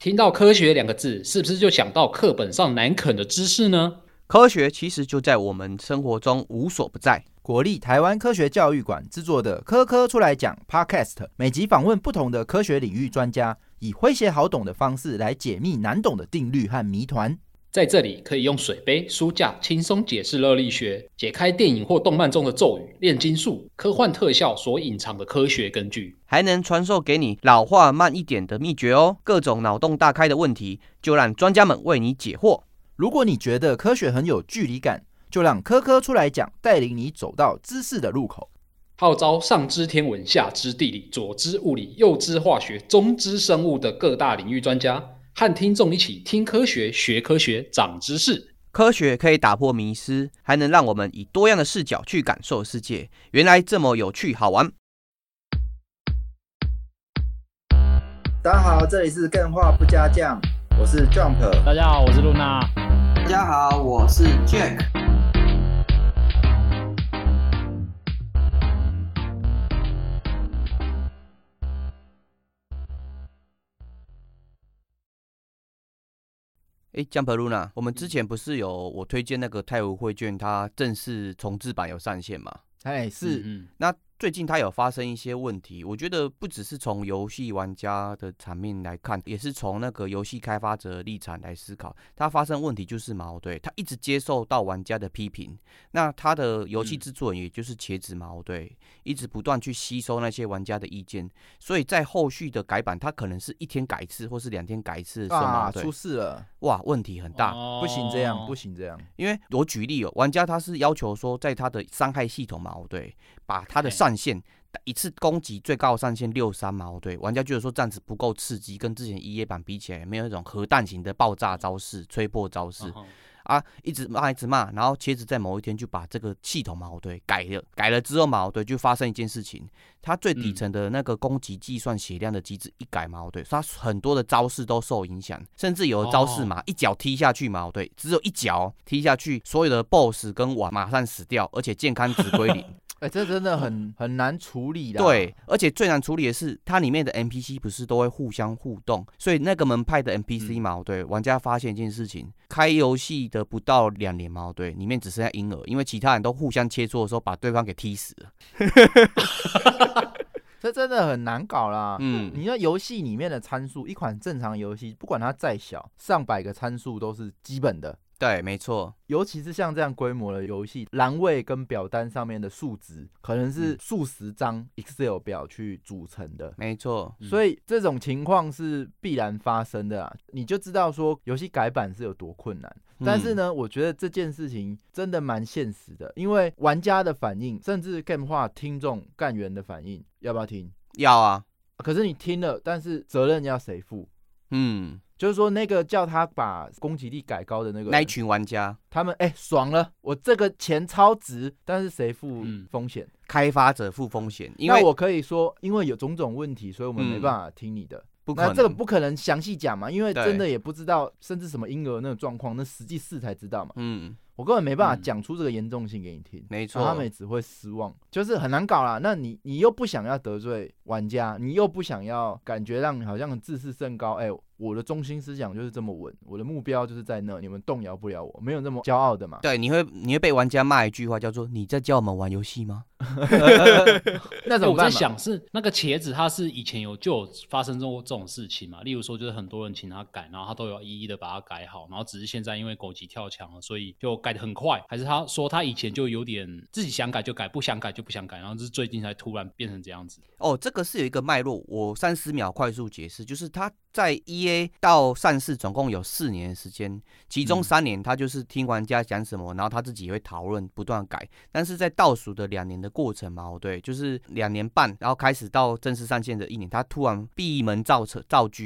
听到科学两个字，是不是就想到课本上难啃的知识呢？科学其实就在我们生活中无所不在。国立台湾科学教育馆制作的《科科出来讲》Podcast，每集访问不同的科学领域专家，以诙谐好懂的方式来解密难懂的定律和谜团。在这里可以用水杯、书架轻松解释热力学，解开电影或动漫中的咒语、炼金术、科幻特效所隐藏的科学根据，还能传授给你老化慢一点的秘诀哦。各种脑洞大开的问题，就让专家们为你解惑。如果你觉得科学很有距离感，就让科科出来讲，带领你走到知识的路口。号召上知天文、下知地理、左知物理、右知化学、中知生物的各大领域专家。和听众一起听科学、学科学、长知识。科学可以打破迷思，还能让我们以多样的视角去感受世界。原来这么有趣好玩。大家好，这里是更画不加酱，我是 Jump。大家好，我是露娜。大家好，我是 Jack。哎，江 u 露娜，我们之前不是有我推荐那个泰晤绘卷，它正式重置版有上线嘛？哎，是，那。最近它有发生一些问题，我觉得不只是从游戏玩家的层面来看，也是从那个游戏开发者立场来思考。它发生问题就是矛盾，它一直接受到玩家的批评。那它的游戏制作人也就是茄子矛盾，一直不断去吸收那些玩家的意见。所以在后续的改版，它可能是一天改一次，或是两天改一次。啊，出事了！哇，问题很大，不行这样，不行这样。因为我举例哦，玩家他是要求说，在他的伤害系统矛盾，把他的上上限一次攻击最高上限六三嘛？对，玩家觉得说这样子不够刺激，跟之前一夜版比起来，没有那种核弹型的爆炸招式、吹破招式啊，一直骂一直骂，然后茄子在某一天就把这个系统矛盾改了，改了之后矛盾就发生一件事情，它最底层的那个攻击计算血量的机制一改矛盾，它很多的招式都受影响，甚至有的招式嘛，一脚踢下去矛盾，只有一脚踢下去，所有的 BOSS 跟瓦马上死掉，而且健康值归零。哎，这真的很很难处理的。对，而且最难处理的是，它里面的 NPC 不是都会互相互动，所以那个门派的 NPC 嘛，对，玩家发现一件事情，开游戏的不到两年嘛，对，里面只剩下婴儿，因为其他人都互相切磋的时候，把对方给踢死了。这真的很难搞啦。嗯，你说游戏里面的参数，一款正常游戏，不管它再小，上百个参数都是基本的。对，没错，尤其是像这样规模的游戏，栏位跟表单上面的数值可能是数十张 Excel 表去组成的，没错，所以这种情况是必然发生的啊，你就知道说游戏改版是有多困难。但是呢，我觉得这件事情真的蛮现实的，因为玩家的反应，甚至 Game 化听众干员的反应，要不要听？要啊，可是你听了，但是责任要谁负？嗯。就是说，那个叫他把攻击力改高的那个那一群玩家，他们哎爽了，我这个钱超值，但是谁付风险？开发者付风险。那我可以说，因为有种种问题，所以我们没办法听你的。那这个不可能详细讲嘛，因为真的也不知道，甚至什么婴儿那个状况，那实际试才知道嘛。嗯。我根本没办法讲出这个严重性给你听，没错，他们也只会失望，就是很难搞啦。那你你又不想要得罪玩家，你又不想要感觉让你好像自视甚高，哎，我的中心思想就是这么稳，我的目标就是在那，你们动摇不了我，没有那么骄傲的嘛。对，你会你会被玩家骂一句话，叫做你在教我们玩游戏吗？那怎么办？我在想是那个茄子，他是以前有就有发生过这种事情嘛？例如说，就是很多人请他改，然后他都有一一的把它改好，然后只是现在因为狗急跳墙了，所以就改。的很快，还是他说他以前就有点自己想改就改，不想改就不想改，然后是最近才突然变成这样子。哦，这个是有一个脉络，我三十秒快速解释，就是他在 E A 到上市总共有四年的时间，其中三年他就是听玩家讲什么，然后他自己会讨论，不断改。但是在倒数的两年的过程嘛，对，就是两年半，然后开始到正式上线的一年，他突然闭门造车造车。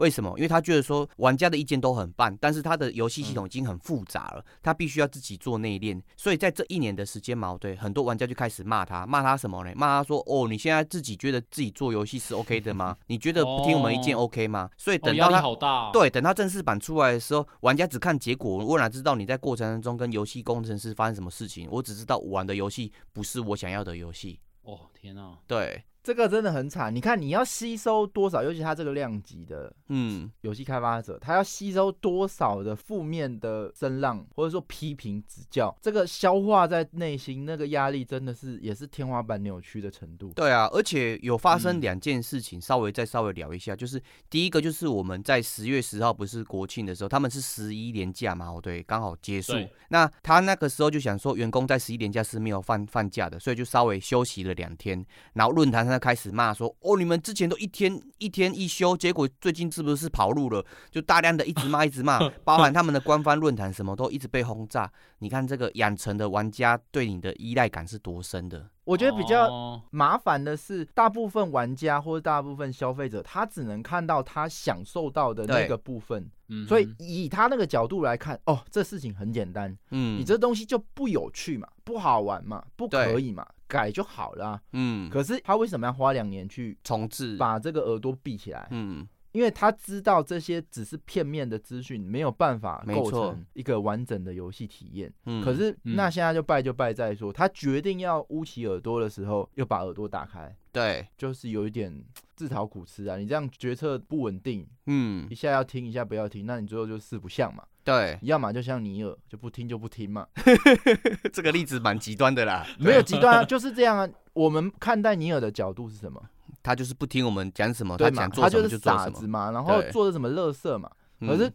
为什么？因为他觉得说玩家的意见都很棒，但是他的游戏系统已经很复杂了，他必须要自己做内练。所以在这一年的时间嘛，对很多玩家就开始骂他，骂他什么呢？骂他说：“哦，你现在自己觉得自己做游戏是 OK 的吗？你觉得不听我们意见 OK 吗？”所以等到他对等他正式版出来的时候，玩家只看结果，我哪知道你在过程当中跟游戏工程师发生什么事情？我只知道我玩的游戏不是我想要的游戏。哦天哪！对，这个真的很惨。你看，你要吸收多少，尤其他这个量级的嗯，游戏开发者，他要吸收多少的负面的声浪，或者说批评指教，这个消化在内心，那个压力真的是也是天花板扭曲的程度。对啊，而且有发生嗯两件事情，稍微再稍微聊一下，就是第一个就是我们在十月十号不是国庆的时候，他们是十一连假嘛，哦对，刚好结束。那他那个时候就想说，员工在十一连假是没有放放假的，所以就稍微休息了两天。然后论坛上开始骂说，哦，你们之前都一天一天一休，结果最近是不是跑路了？就大量的一直骂一直骂，包含他们的官方论坛什么都一直被轰炸。你看这个养成的玩家对你的依赖感是多深的？我觉得比较哦。麻烦的是，大部分玩家或者大部分消费者，他只能看到他享受到的那对。个部分，嗯所以以他那个角度来看，哦，这事情很简单，嗯，你这东西就不有趣嘛，不好玩嘛，不可以嘛，改就好了啊、嗯，可是他为什么要花两年去重置，把这个耳朵闭起来？嗯。因为他知道这些只是片面的资讯，没有办法构成一个完整的游戏体验。嗯可是嗯那现在就败就败在说，他决定要捂起耳朵的时候，又把耳朵打开，对，就是有一点自讨苦吃啊。你这样决策不稳定，嗯一，下要听，一下不要听，那你最后就四不像嘛。对，要么就像尼尔，就不听就不听嘛，这个例子蛮极端的啦。没有极端啊，就是这样啊。我们看待尼尔的角度是什么？他就是不听我们讲什么，对嘛？讲做什么他就是做什么。傻子嘛，然后做的什么乐色嘛。嗯可是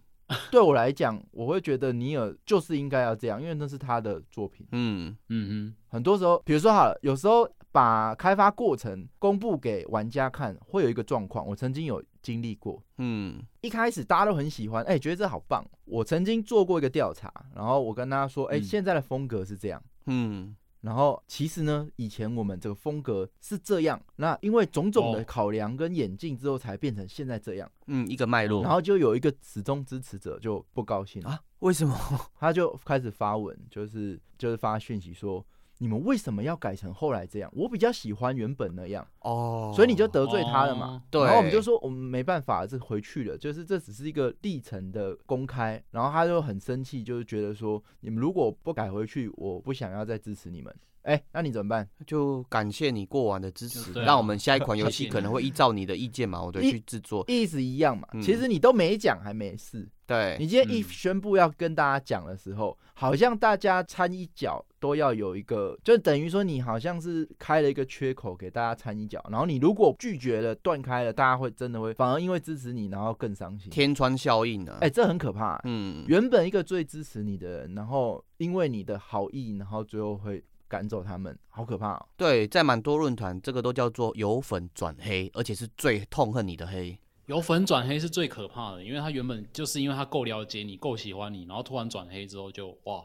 对我来讲，我会觉得尼尔就是应该要这样，因为那是他的作品。嗯嗯嗯很多时候，比如说好了，有时候把开发过程公布给玩家看，会有一个状况，我曾经有经历过。嗯一开始大家都很喜欢，哎、觉得这好棒。我曾经做过一个调查，然后我跟大家说，哎、嗯现在的风格是这样。嗯然后其实呢，以前我们这个风格是这样，那因为种种的哦考量跟演进之后，才变成现在这样。嗯，一个脉络。然后就有一个始终支持者就不高兴啊，为什么？他就开始发文，就是就是发讯息说，你们为什么要改成后来这样？我比较喜欢原本那样，哦，所以你就得罪他了嘛。哦对然后我们就说我们没办法，这回去了，就是这只是一个历程的公开。然后他就很生气，就是觉得说你们如果不改回去，我不想要再支持你们。哎，那你怎么办？就感谢你过往的支持，对啊让我们下一款游戏可能会依照你的意见嘛，我对去制作。意思一样嘛。嗯其实你都没讲，还没事。对，你今天一嗯宣布要跟大家讲的时候，好像大家掺一脚都要有一个，就等于说你好像是开了一个缺口给大家掺一脚，然后你如果拒绝了、断开了，大家会真的会反而因为支持你，然后更伤心。天窗效应啊。哎、这很可怕、嗯，原本一个最支持你的人，然后因为你的好意，然后最后会赶走他们，好可怕、哦。对，在蛮多论坛，这个都叫做由粉转黑，而且是最痛恨你的黑。由粉转黑是最可怕的，因为他原本就是因为他够了解你、够喜欢你，然后突然转黑之后就哇，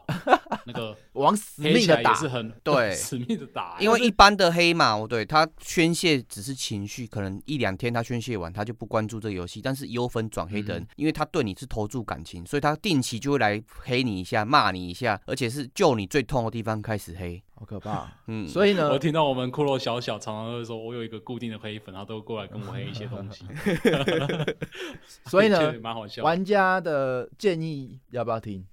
那个 往死黑命的打，也是很对 死命的打，因为一般的黑嘛，我对他宣泄只是情绪，可能一两天他宣泄完，他就不关注这个游戏。但是由粉转黑的人，嗯因为他对你是投注感情，所以他定期就会来黑你一下，骂你一下，而且是就你最痛的地方开始黑。好可怕。嗯，所以呢我，听到我们骷髅小小常常会说，我有一个固定的黑粉，他都过来跟我黑一些东西，所以呢，蛮好笑。玩家的建议要不要听？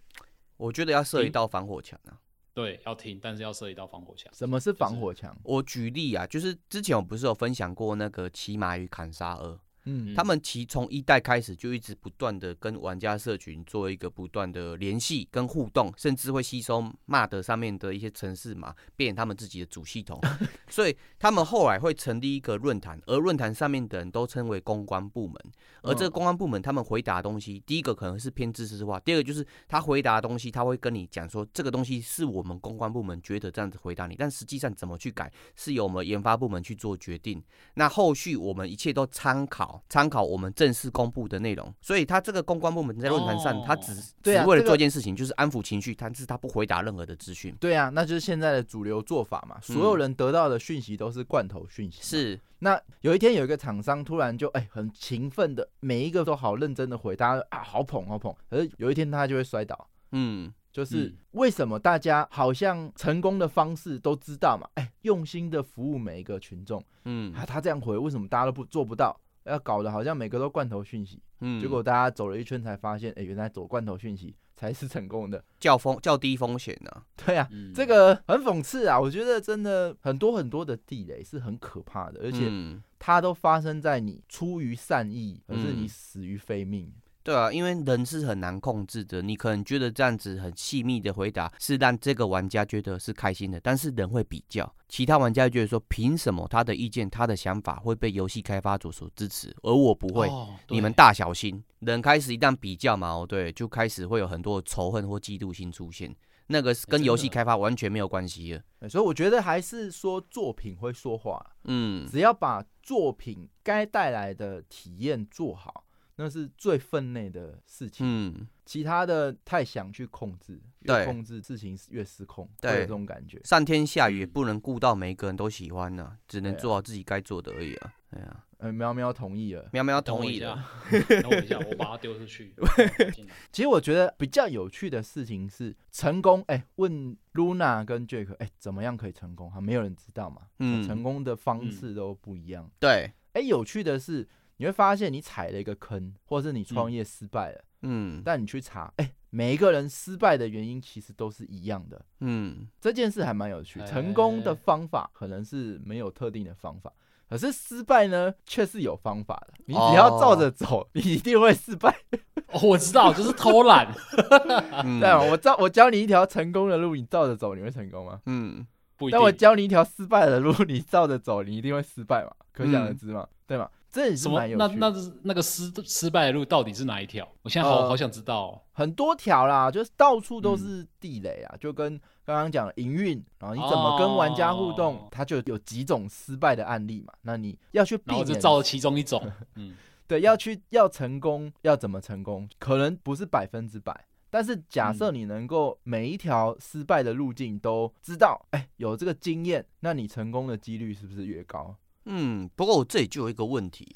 我觉得要设一道防火墙啊。对，要听，但是要设一道防火墙。什么是防火墙？我举例啊，就是之前我不是有分享过那个骑马与砍杀二，嗯，他们其从一代开始就一直不断的跟玩家社群做一个不断的联系跟互动，甚至会吸收 MUD 上面的一些城市码，变成他们自己的主系统。所以他们后来会成立一个论坛，而论坛上面的人都称为公关部门。而这个公关部门他们回答的东西，第一个可能是偏知识化，第二个就是他回答的东西，他会跟你讲说这个东西是我们公关部门觉得这样子回答你，但实际上怎么去改是由我们研发部门去做决定。那后续我们一切都参考参考我们正式公布的内容，所以他这个公关部门在论坛上，哦他只只为了做一件事情，就是安抚情绪，但是他不回答任何的资讯。对啊，那就是现在的主流做法嘛。所有人得到的讯息都是罐头讯息。。是，那有一天有一个厂商突然就哎、很勤奋的，每一个都好认真的回，大家啊好捧好捧。可是有一天他就会摔倒，嗯，就是嗯为什么大家好像成功的方式都知道嘛？哎、用心的服务每一个群众，嗯啊，他这样回，为什么大家都不做不到？要搞得好像每个都罐头讯息，嗯，结果大家走了一圈才发现，哎、原来走罐头讯息才是成功的。较风较低风险呢、对啊，嗯这个很讽刺啊！我觉得真的很多很多的地雷是很可怕的，而且嗯它都发生在你出于善意，可是你嗯死于非命。对啊，因为人是很难控制的，你可能觉得这样子很细密的回答是让这个玩家觉得是开心的，但是人会比较，其他玩家觉得说，凭什么他的意见、他的想法会被游戏开发者所支持，而我不会？哦你们大小心，人开始一旦比较嘛，哦对，就开始会有很多仇恨或嫉妒心出现，那个是跟游戏开发完全没有关系的。对所以我觉得还是说作品会说话，嗯，只要把作品该带来的体验做好，那是最分内的事情。嗯，其他的太想去控制，越控制事情越失控，会对有这种感觉。上天下雨不能顾到每一个人都喜欢呢、只能做好自己该做的而已啊。对啊，呃，喵喵同意了。喵喵同意的下。等我一下，我把它丢出去。其实我觉得比较有趣的事情是成功。哎、问 Luna 跟 Jack，哎、怎么样可以成功？哈，没有人知道嘛。嗯成功的方式都不一样。对，哎、有趣的是，你会发现你踩了一个坑，或者是你创业失败了，嗯但你去查，哎、每一个人失败的原因其实都是一样的。嗯，这件事还蛮有趣，哎成功的方法可能是没有特定的方法，可是失败呢却是有方法的。你只要照着走，你一定会失败。哦，我知道，就是偷懒。嗯对啊，我照我教你一条成功的路，你照着走，你会成功吗？嗯不一但我。教你一条失败的路，你照着走，你一定会失败嘛？可想而知嘛，对吗？这也是什么蛮？有趣的。那那是那个失失败的路到底是哪一条？我现在好、呃好想知道、哦。很多条啦，就是到处都嗯是地雷啊，就跟刚刚讲的营运，然后你怎么跟玩家互动，哦它就有几种失败的案例嘛。那你要去避然后就免，照其中一种。嗯，对，要去要成功，要怎么成功，可能不是百分之百。但是假设嗯你能够每一条失败的路径都知道，哎、有这个经验，那你成功的几率是不是越高？嗯，不过我这里就有一个问题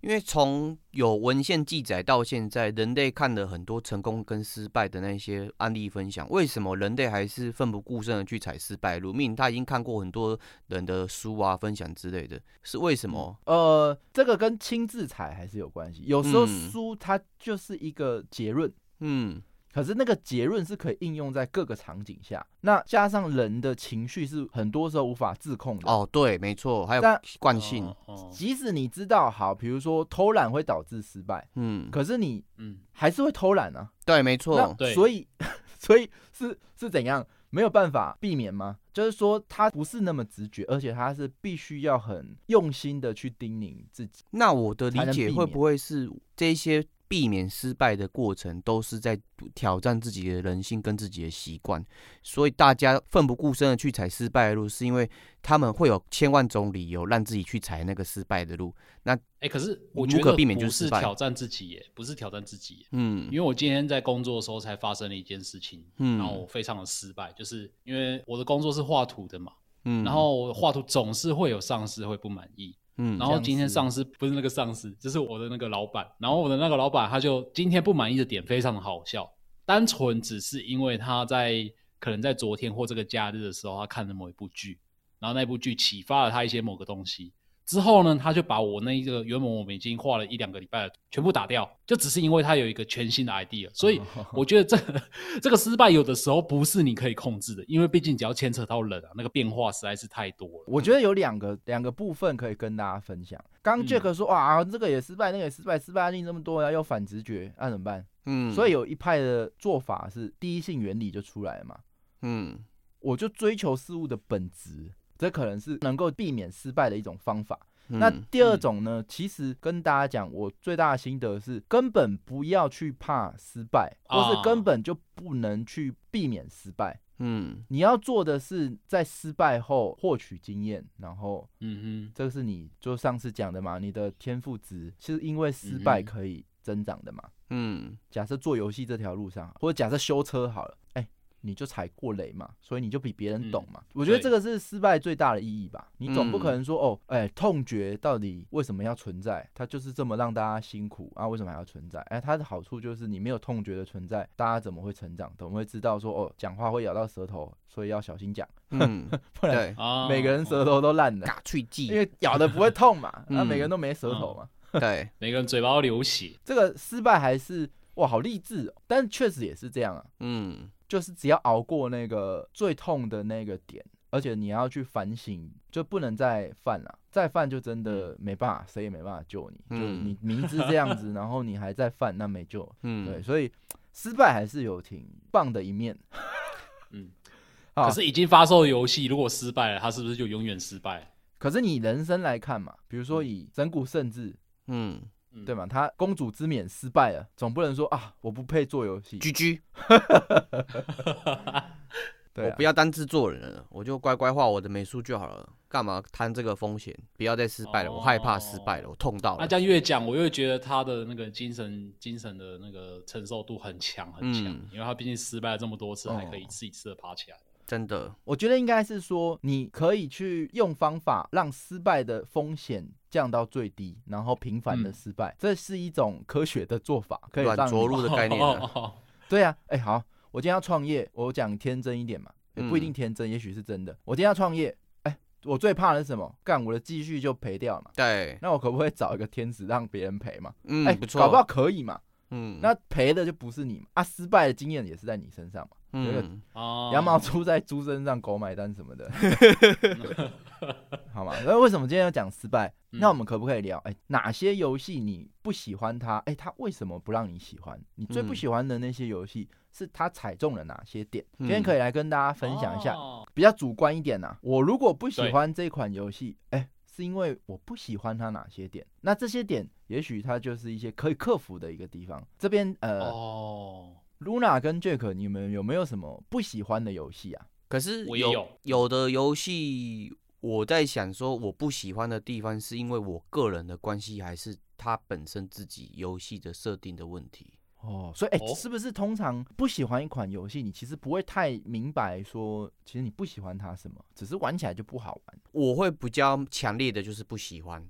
因为从有文献记载到现在，人类看了很多成功跟失败的那些案例分享，为什么人类还是奋不顾身的去踩失败路？明明他已经看过很多人的书啊、分享之类的，是为什么？呃，这个跟亲自踩还是有关系。有时候嗯书它就是一个结论，嗯可是那个结论是可以应用在各个场景下。那加上人的情绪是很多时候无法自控的。哦，对，没错，还有但惯性，即使你知道好，比如说偷懒会导致失败，嗯，可是你嗯，还是会偷懒啊。对，没错所以 所以是是怎样？没有办法避免吗？就是说，他不是那么直觉，而且他是必须要很用心的去叮咛自己。那我的理解会不会是这些避免失败的过程，都是在挑战自己的人性跟自己的习惯？所以大家奋不顾身的去踩失败的路，是因为他们会有千万种理由让自己去踩那个失败的路。那哎、可是我觉得避免不就是挑战自己耶，不是挑战自己耶。嗯因为我今天在工作的时候才发生了一件事情，嗯然后我非常的失败，就是因为我的工作是画图的嘛，嗯然后我画图总是会有上司会不满意，嗯然后今天上司不是那个上司，就是我的那个老板。然后我的那个老板他就今天不满意的点非常的好笑，单纯只是因为他在可能在昨天或这个假日的时候，他看了某一部剧，然后那部剧启发了他一些某个东西。之后呢，他就把我那一个原本我们已经画了一两个礼拜的全部打掉，就只是因为他有一个全新的 idea。所以 我觉得这个这个失败有的时候不是你可以控制的，因为毕竟只要牵扯到人啊，那个变化实在是太多了。我觉得有两个两个部分可以跟大家分享。刚嗯 Jack 说、哇，这个也失败，那个也失败，失败案例这么多，要有反直觉，那、怎么办？嗯所以有一派的做法是第一性原理就出来了嘛，嗯我就追求事物的本质，这可能是能够避免失败的一种方法。那嗯第二种呢，其实跟大家讲，我最大的心得是，根本不要去怕失败，或是啊根本就不能去避免失败。嗯你要做的是在失败后获取经验，然后嗯这个是你就上次讲的嘛，你的天赋值是因为失败可以增长的嘛。嗯假设做游戏这条路上，或者假设修车好了，哎、你就踩过雷嘛，所以你就比别人懂嘛。我觉得这个是失败最大的意义吧。你总不可嗯能说、哦，哎、痛觉到底为什么要存在？它就是这么让大家辛苦啊，为什么还要存在？哎、它的好处就是你没有痛觉的存在，大家怎么会成长？怎么会知道说哦，讲话会咬到舌头，所以要小心讲，嗯，不然对，啊，每个人舌头都烂了。嘎脆记因为咬的不会痛嘛，那、嗯每个人都没舌头嘛。对，每个人嘴巴都流血。这个失败还是哇，好励志哦！但确实也是这样啊，嗯，就是只要熬过那个最痛的那个点，而且你要去反省，就不能再犯了，再犯就真的没办法，谁也没办法救你。就嗯你明知这样子，然后你还在犯，那没救。嗯，对，所以失败还是有挺棒的一面。嗯，啊可是已经发售的游戏，如果失败了，它是不是就永远失败？可是你人生来看嘛，比如说以整蛊圣治，嗯嗯对吗？他公主之冕失败了，总不能说啊，我不配做游戏。居居 对啊我不，要当制作人了，我就乖乖画我的美术就好了，干嘛摊这个风险？不要再失败了，我害怕失败了，我痛到了。那这样越讲，我越觉得他的那个精神精神的那个承受度很强很强，嗯因为他毕竟失败了这么多次，哦还可以一次一次的爬起来。真的，我觉得应该是说，你可以去用方法让失败的风险降到最低，然后频繁的嗯失败，这是一种科学的做法，可以软让着陆的概念啊。哦对啊，哎、好，我今天要创业，我讲天真一点嘛，也不一定嗯天真，也许是真的。我今天要创业，哎、我最怕的是什么？干我的积蓄就赔掉了嘛。对，那我可不可以找一个天使让别人赔嘛？嗯，哎、不错，搞不好可以嘛。嗯，那赔的就不是你嘛，啊，失败的经验也是在你身上嘛。嗯，哦羊毛出在猪身上，狗买单什么的，好吗？那为什么今天要讲失败？嗯那我们可不可以聊？哎、哪些游戏你不喜欢它？哎、它为什么不让你喜欢？你最不嗯喜欢的那些游戏是它踩中了哪些点？嗯今天可以来跟大家分享一下，哦比较主观一点呐、我如果不喜欢这款游戏，哎、是因为我不喜欢它哪些点？那这些点也许它就是一些可以克服的一个地方。这边呃、哦，Luna 跟 Jack，你们有没有什么不喜欢的游戏啊？可是有我也有有的游戏，我在想说我不喜欢的地方，是因为我个人的关系，还是它本身自己游戏的设定的问题？哦，所以哎、哦是不是通常不喜欢一款游戏，你其实不会太明白说，其实你不喜欢它什么，只是玩起来就不好玩。我会比较强烈的就是不喜欢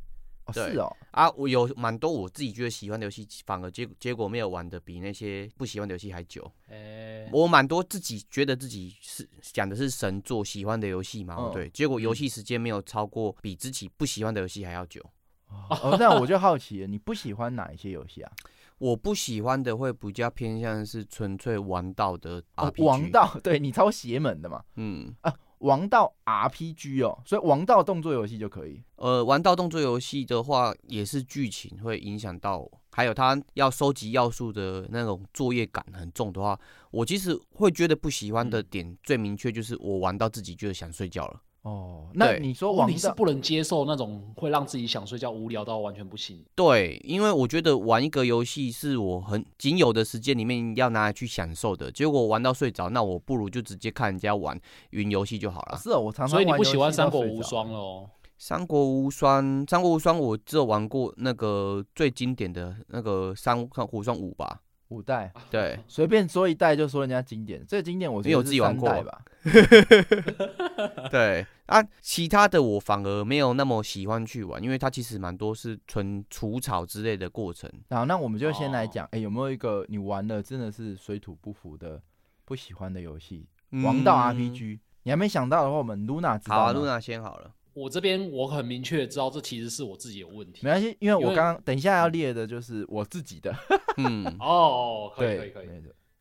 哦，是哦，啊，我有蛮多我自己觉得喜欢的游戏，反而结结果没有玩的比那些不喜欢的游戏还久。哎，我蛮多自己觉得自己是讲的是神作喜欢的游戏嘛，嗯对，结果游戏时间没有超过比自己不喜欢的游戏还要久。哦，那我就好奇了，你不喜欢哪一些游戏啊？我不喜欢的会比较偏向是纯粹玩到的哦 RPG，、王，道，对你超邪门的嘛。嗯，王道 RPG 哦，所以王道动作游戏就可以。呃，玩到动作游戏的话，也是剧情会影响到我，还有它要收集要素的那种作业感很重的话，我其实会觉得不喜欢的嗯点，最明确就是我玩到自己觉得想睡觉了。哦，那你说你是不能接受那种会让自己想睡觉、无聊到完全不行。对，因为我觉得玩一个游戏是我很仅有的时间里面要拿来去享受的，结果玩到睡着，那我不如就直接看人家玩云游戏就好了。是哦，我常常所以你不喜欢《三国无双》了哦？三国无双，三国无双我只有玩过那个最经典的那个三三国无双五吧，五代，对，随便说一代就说人家经典，这个经典我觉因为我得自己玩过吧。对啊，其他的我反而没有那么喜欢去玩，因为它其实蛮多是纯除草之类的过程。好，那我们就先来哦讲，哎、有没有一个你玩的真的是水土不服的、不喜欢的游戏？王道嗯 RPG，你还没想到的话，我们 Luna 知道好啊，吗露娜先好了。我这边我很明确知道，这其实是我自己有问题没。关系，因为我刚刚等一下要列的就是我自己的，嗯，哦，可以可，以可以，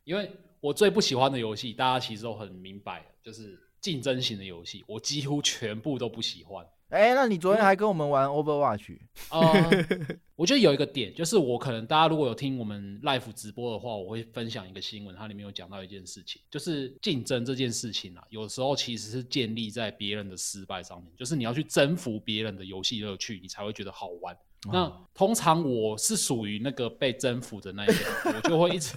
因为我最不喜欢的游戏，大家其实都很明白，就是竞争型的游戏，我几乎全部都不喜欢。哎、那你昨天还跟我们玩 Overwatch，呃，我觉得有一个点，就是我可能大家如果有听我们 live 直播的话，我会分享一个新闻，它里面有讲到一件事情，就是竞争这件事情啊，有时候其实是建立在别人的失败上面，就是你要去征服别人的游戏乐趣，你才会觉得好玩。那通常我是属于那个被征服的那一个，我就会一直，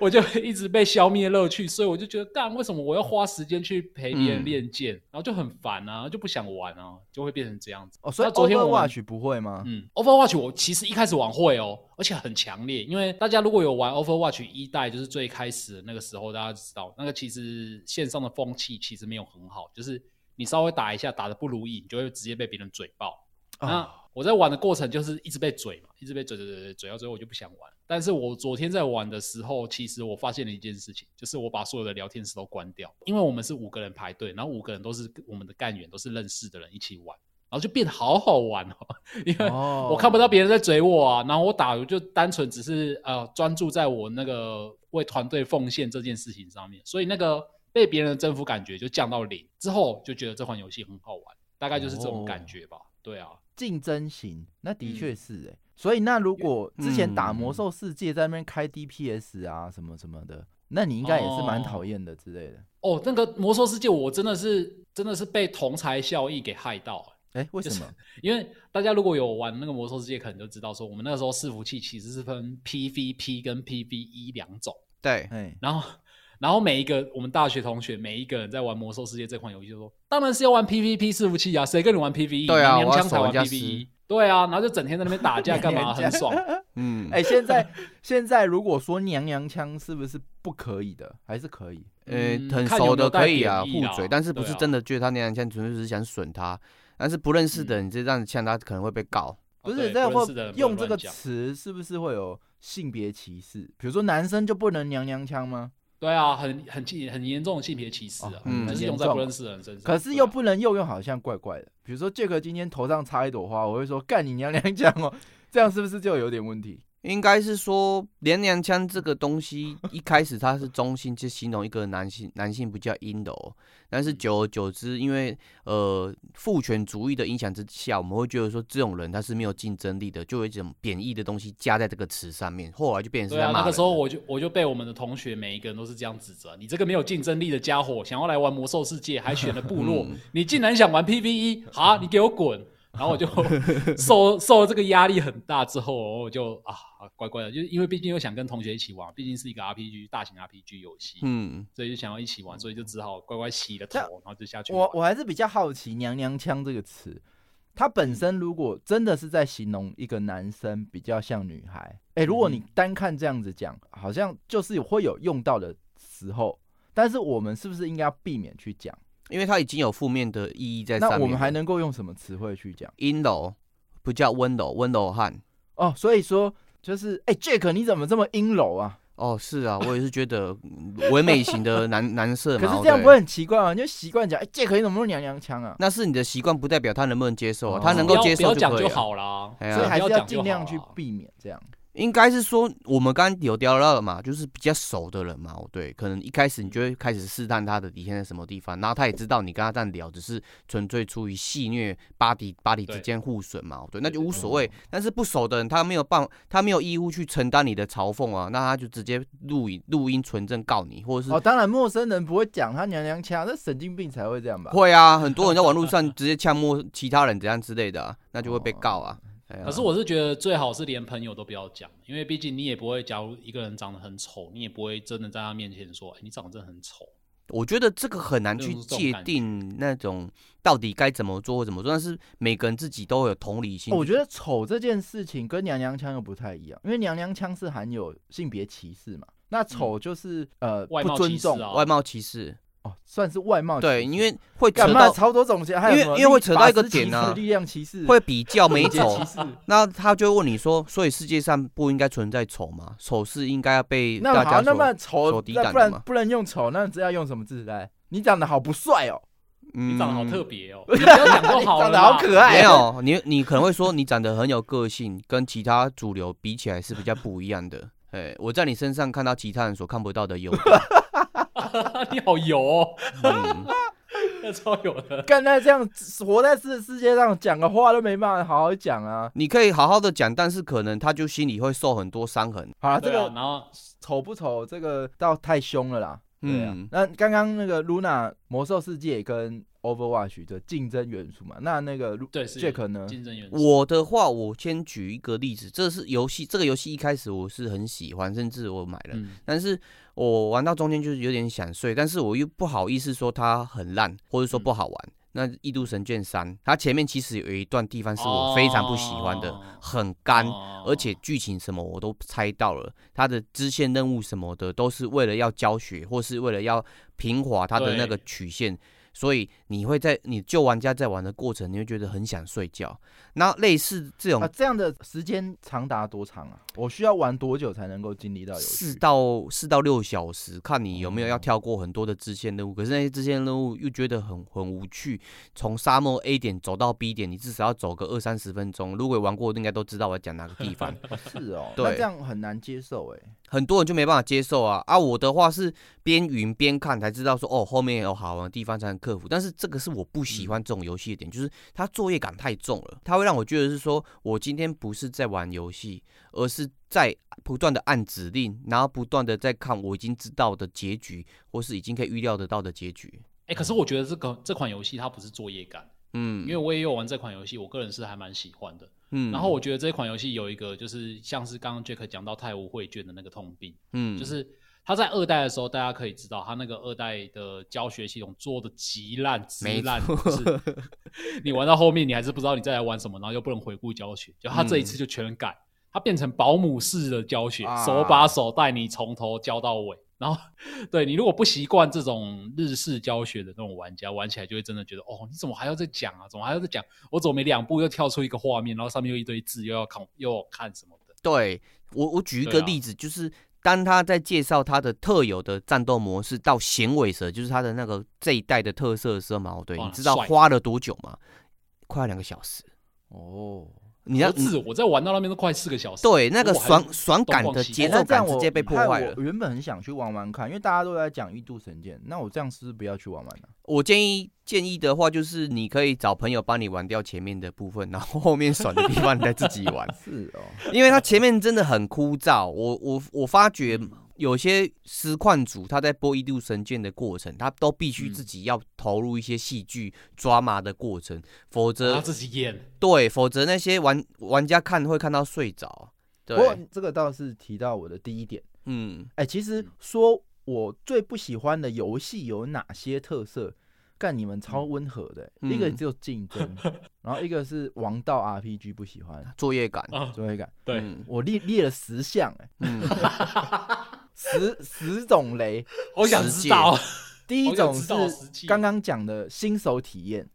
我就会一直被消灭乐趣，所以我就觉得，干为什么我要花时间去陪别人嗯练剑，然后就很烦啊，就不想玩啊，就会变成这样子。哦，所以昨天我们 Overwatch 不会吗？嗯，Overwatch 我其实一开始玩会哦，而且很强烈，因为大家如果有玩 Overwatch 一代，就是最开始的那个时候，大家知道那个其实线上的风气其实没有很好，就是你稍微打一下打的不如意，你就会直接被别人嘴爆。啊那我在玩的过程就是一直被嘴嘛，一直被嘴嘴嘴嘴嘴到最后我就不想玩。但是我昨天在玩的时候，其实我发现了一件事情，就是我把所有的聊天室都关掉，因为我们是五个人排队，然后五个人都是我们的干员，都是认识的人一起玩。然后就变得好好玩哦，因为哦我看不到别人在追我啊，然后我打我就单纯只是呃专注在我那个为团队奉献这件事情上面，所以那个被别人的征服感觉就降到零，之后就觉得这款游戏很好玩，大概就是这种感觉吧。对啊，竞争型，那的嗯。确是哎、所以那如果之前打嗯。魔兽世界在那边开 DPS 啊什么什么的，那你应该也是蛮哦讨厌的之类的。哦，那个魔兽世界我真的是真的是被同才效益给害到、哎、为就是什么？因为大家如果有玩那个魔兽世界，可能就知道说，我们那个时候伺服器其实是分 PVP 跟 PVE 两种，对，哎，然后然后每一个我们大学同学每一个人在玩魔兽世界这款游戏，就说当然是要玩 PVP 伺服器啊，谁跟你玩 PVE？对啊娘枪才玩家 PVE。对啊，然后就整天在那边打架 干嘛，很爽。嗯，哎、现在现在如果说娘娘腔是不是不可以的？还是可以？呃嗯，很熟的可以啊，互嘴，但是不是真的觉得他娘娘腔，纯粹是想损他。但是不认识的人，你这样呛他可能会被告。不是，这样会用这个词，是不是会有性别歧视？比如说男生就不能娘娘腔吗？对啊，很很很严重的性别歧视啊哦，嗯就是用在不认识的人身上。可是又不能又用，好像怪怪的。比如说杰克今天头上插一朵花，我会说干你娘娘腔哦，这样是不是就有点问题？应该是说连娘腔这个东西，一开始它是中性，就形容一个男性，男性不叫阴柔。但是久而久之，因为呃父权主义的影响之下，我们会觉得说这种人他是没有竞争力的，就有一种贬义的东西加在这个词上面，后来就变成那个时候我就我就被我们的同学每一个人都是这样指责，你这个没有竞争力的家伙，想要来玩魔兽世界，还选了部落，嗯你竟然想玩 PVE，好，你给我滚！然后我就受 受了这个压力很大之后，我就啊乖乖的，就是因为毕竟又想跟同学一起玩，毕竟是一个 RPG 大型 RPG 游戏，嗯，所以就想要一起玩，所以就只好乖乖洗了头，然后就下去。我我还是比较好奇“娘娘腔”这个词，它本身如果真的是在形容一个男生比较像女孩，哎、如果你嗯单看这样子讲，好像就是会有用到的时候，但是我们是不是应该要避免去讲？因为它已经有负面的意义在上面。那我们还能够用什么词汇去讲？阴柔，不叫温柔，温柔汉。哦，所以说就是，哎、j a c k 你怎么这么阴柔啊？哦，是啊，我也是觉得嗯唯美型的 男男色嘛。可是这样不会很奇怪吗？你就习惯讲，哎、j a c k 你怎么那么娘娘腔啊？那是你的习惯，不代表他能不能接受啊。哦他能够接不要不要讲就可以啊。好啦，哎呀所以还是要尽量去避免这样。应该是说，我们刚刚有聊到了嘛，就是比较熟的人嘛，哦对，可能一开始你就会开始试探他的底线在什么地方，然后他也知道你跟他这样聊，只是纯粹出于戏虐巴迪巴迪之间互损嘛，哦对，那就无所谓。但是不熟的人，他没有办，他没有义务去承担你的嘲讽啊，那他就直接录音录音存证告你，或者是哦，当然陌生人不会讲他娘娘腔，那神经病才会这样吧？会啊，很多人在网络上直接呛摸其他人怎样之类的、啊，那就会被告啊。可是我是觉得最好是连朋友都不要讲，因为毕竟你也不会，假如一个人长得很丑，你也不会真的在他面前说，哎、你长得真的很丑。我觉得这个很难去界定那种到底该怎么做或怎么做，但是每个人自己都有同理心。哦我觉得丑这件事情跟娘娘腔又不太一样，因为娘娘腔是含有性别歧视嘛，那丑就是、呃不尊重。啊外貌歧视，哦，算是外貌对，因为会扯干嘛到超多种歧，还有因为什么因为会扯到一个法师歧点啊视力量歧视，会比较美丑。那他就会问你说，所以世界上不应该存在丑吗？丑是应该要被那好，大家所那么丑所，抵那挡的嘛不然不能用丑，那这要用什么字来？你长得好不帅哦，你长得好嗯特别哦，你不要讲就好了长得。好可爱，没有，你你可能会说你长得很有个性，跟其他主流比起来是比较不一样的。哎，我在你身上看到其他人所看不到的优点。你好油哦，嗯，那超油的。干在这样活在世世界上讲个话都没办法好好讲啊。你可以好好的讲，但是可能他就心里会受很多伤痕。好了，这个啊然后丑不丑，这个倒太凶了啦。对啊嗯，那刚刚那个 Luna 魔兽世界跟 Overwatch 的竞争元素嘛，那那个 Lu- 对是 Jack 呢？竞争元素。我的话，我先举一个例子，这是游戏，这个游戏一开始我是很喜欢，甚至我买了，嗯，但是我玩到中间就是有点想睡，但是我又不好意思说它很烂，或者说不好玩。那《异度神卷三》，它前面其实有一段地方是我非常不喜欢的，哦很干，哦而且剧情什么我都猜到了，它的支线任务什么的都是为了要教学，或是为了要平滑它的那个曲线，所以你会在你旧玩家在玩的过程，你会觉得很想睡觉。那类似这种啊，这样的时间长达多长啊？我需要玩多久才能够经历到游戏四？到四到六小时，看你有没有要哦跳过很多的支线任务。可是那些支线任务又觉得很很无趣。从沙漠 A 点走到 B 点，你至少要走个二三十分钟。如果玩过，应该都知道我要讲哪个地方。是哦，对那这样很难接受哎。很多人就没办法接受啊啊！我的话是边云边看才知道说哦，后面有好玩的地方才能克服。但是这个是我不喜欢这种游戏的点，就是它作业感太重了，它会让我觉得是说我今天不是在玩游戏，而是在不断的按指令，然后不断的在看我已经知道的结局，或是已经可以预料得到的结局。哎、可是我觉得这个这款游戏它不是作业感，嗯，因为我也有玩这款游戏，我个人是还蛮喜欢的。嗯，然后我觉得这款游戏有一个就是像是刚刚 Jack 讲到太无绘卷的那个通病，嗯。就是他在二代的时候，大家可以知道他那个二代的教学系统做的极烂，极烂，错就是 你玩到后面你还是不知道你在来玩什么，然后又不能回顾教学，就他这一嗯。次就全改，他变成保姆式的教学，啊。手把手带你从头教到尾。然后，对你如果不习惯这种日式教学的那种玩家，玩起来就会真的觉得，哦，你怎么还要再讲啊？怎么还要再讲？我走没两步又跳出一个画面，然后上面又一堆字，又要看又要看什么的。对我，我举一个例子，就是当他在介绍他的特有的战斗模式到响尾蛇，就是他的那个这一代的特色的时候嘛，哦对，你知道花了多久吗？快要两个小时。哦，你要何止我在玩到那边都快四个小时，对那个爽爽感的节奏感直接被破坏了我。原本很想去玩玩看，因为大家都在讲《异度神剑》，那我这样是不是不要去玩玩呢、我建议建议的话，就是你可以找朋友帮你玩掉前面的部分，然后后面爽的地方你再自己玩。是哦，因为它前面真的很枯燥。我我我发觉嗯有些实况组他在播《一度神剑》的过程，他都必须嗯自己要投入一些戏剧抓马的过程，否则他自己演，对，否则那些玩玩家看会看到睡着。不过对，这个倒是提到我的第一点。嗯，哎、其实说我最不喜欢的游戏有哪些特色？干你们超温和的、嗯一个只有竞争，然后一个是王道 RPG 不喜欢，作业感。啊，作业感。对，嗯我列列了十项、哎，嗯，十十种雷。我想知道，第一种是刚刚讲的新手体验，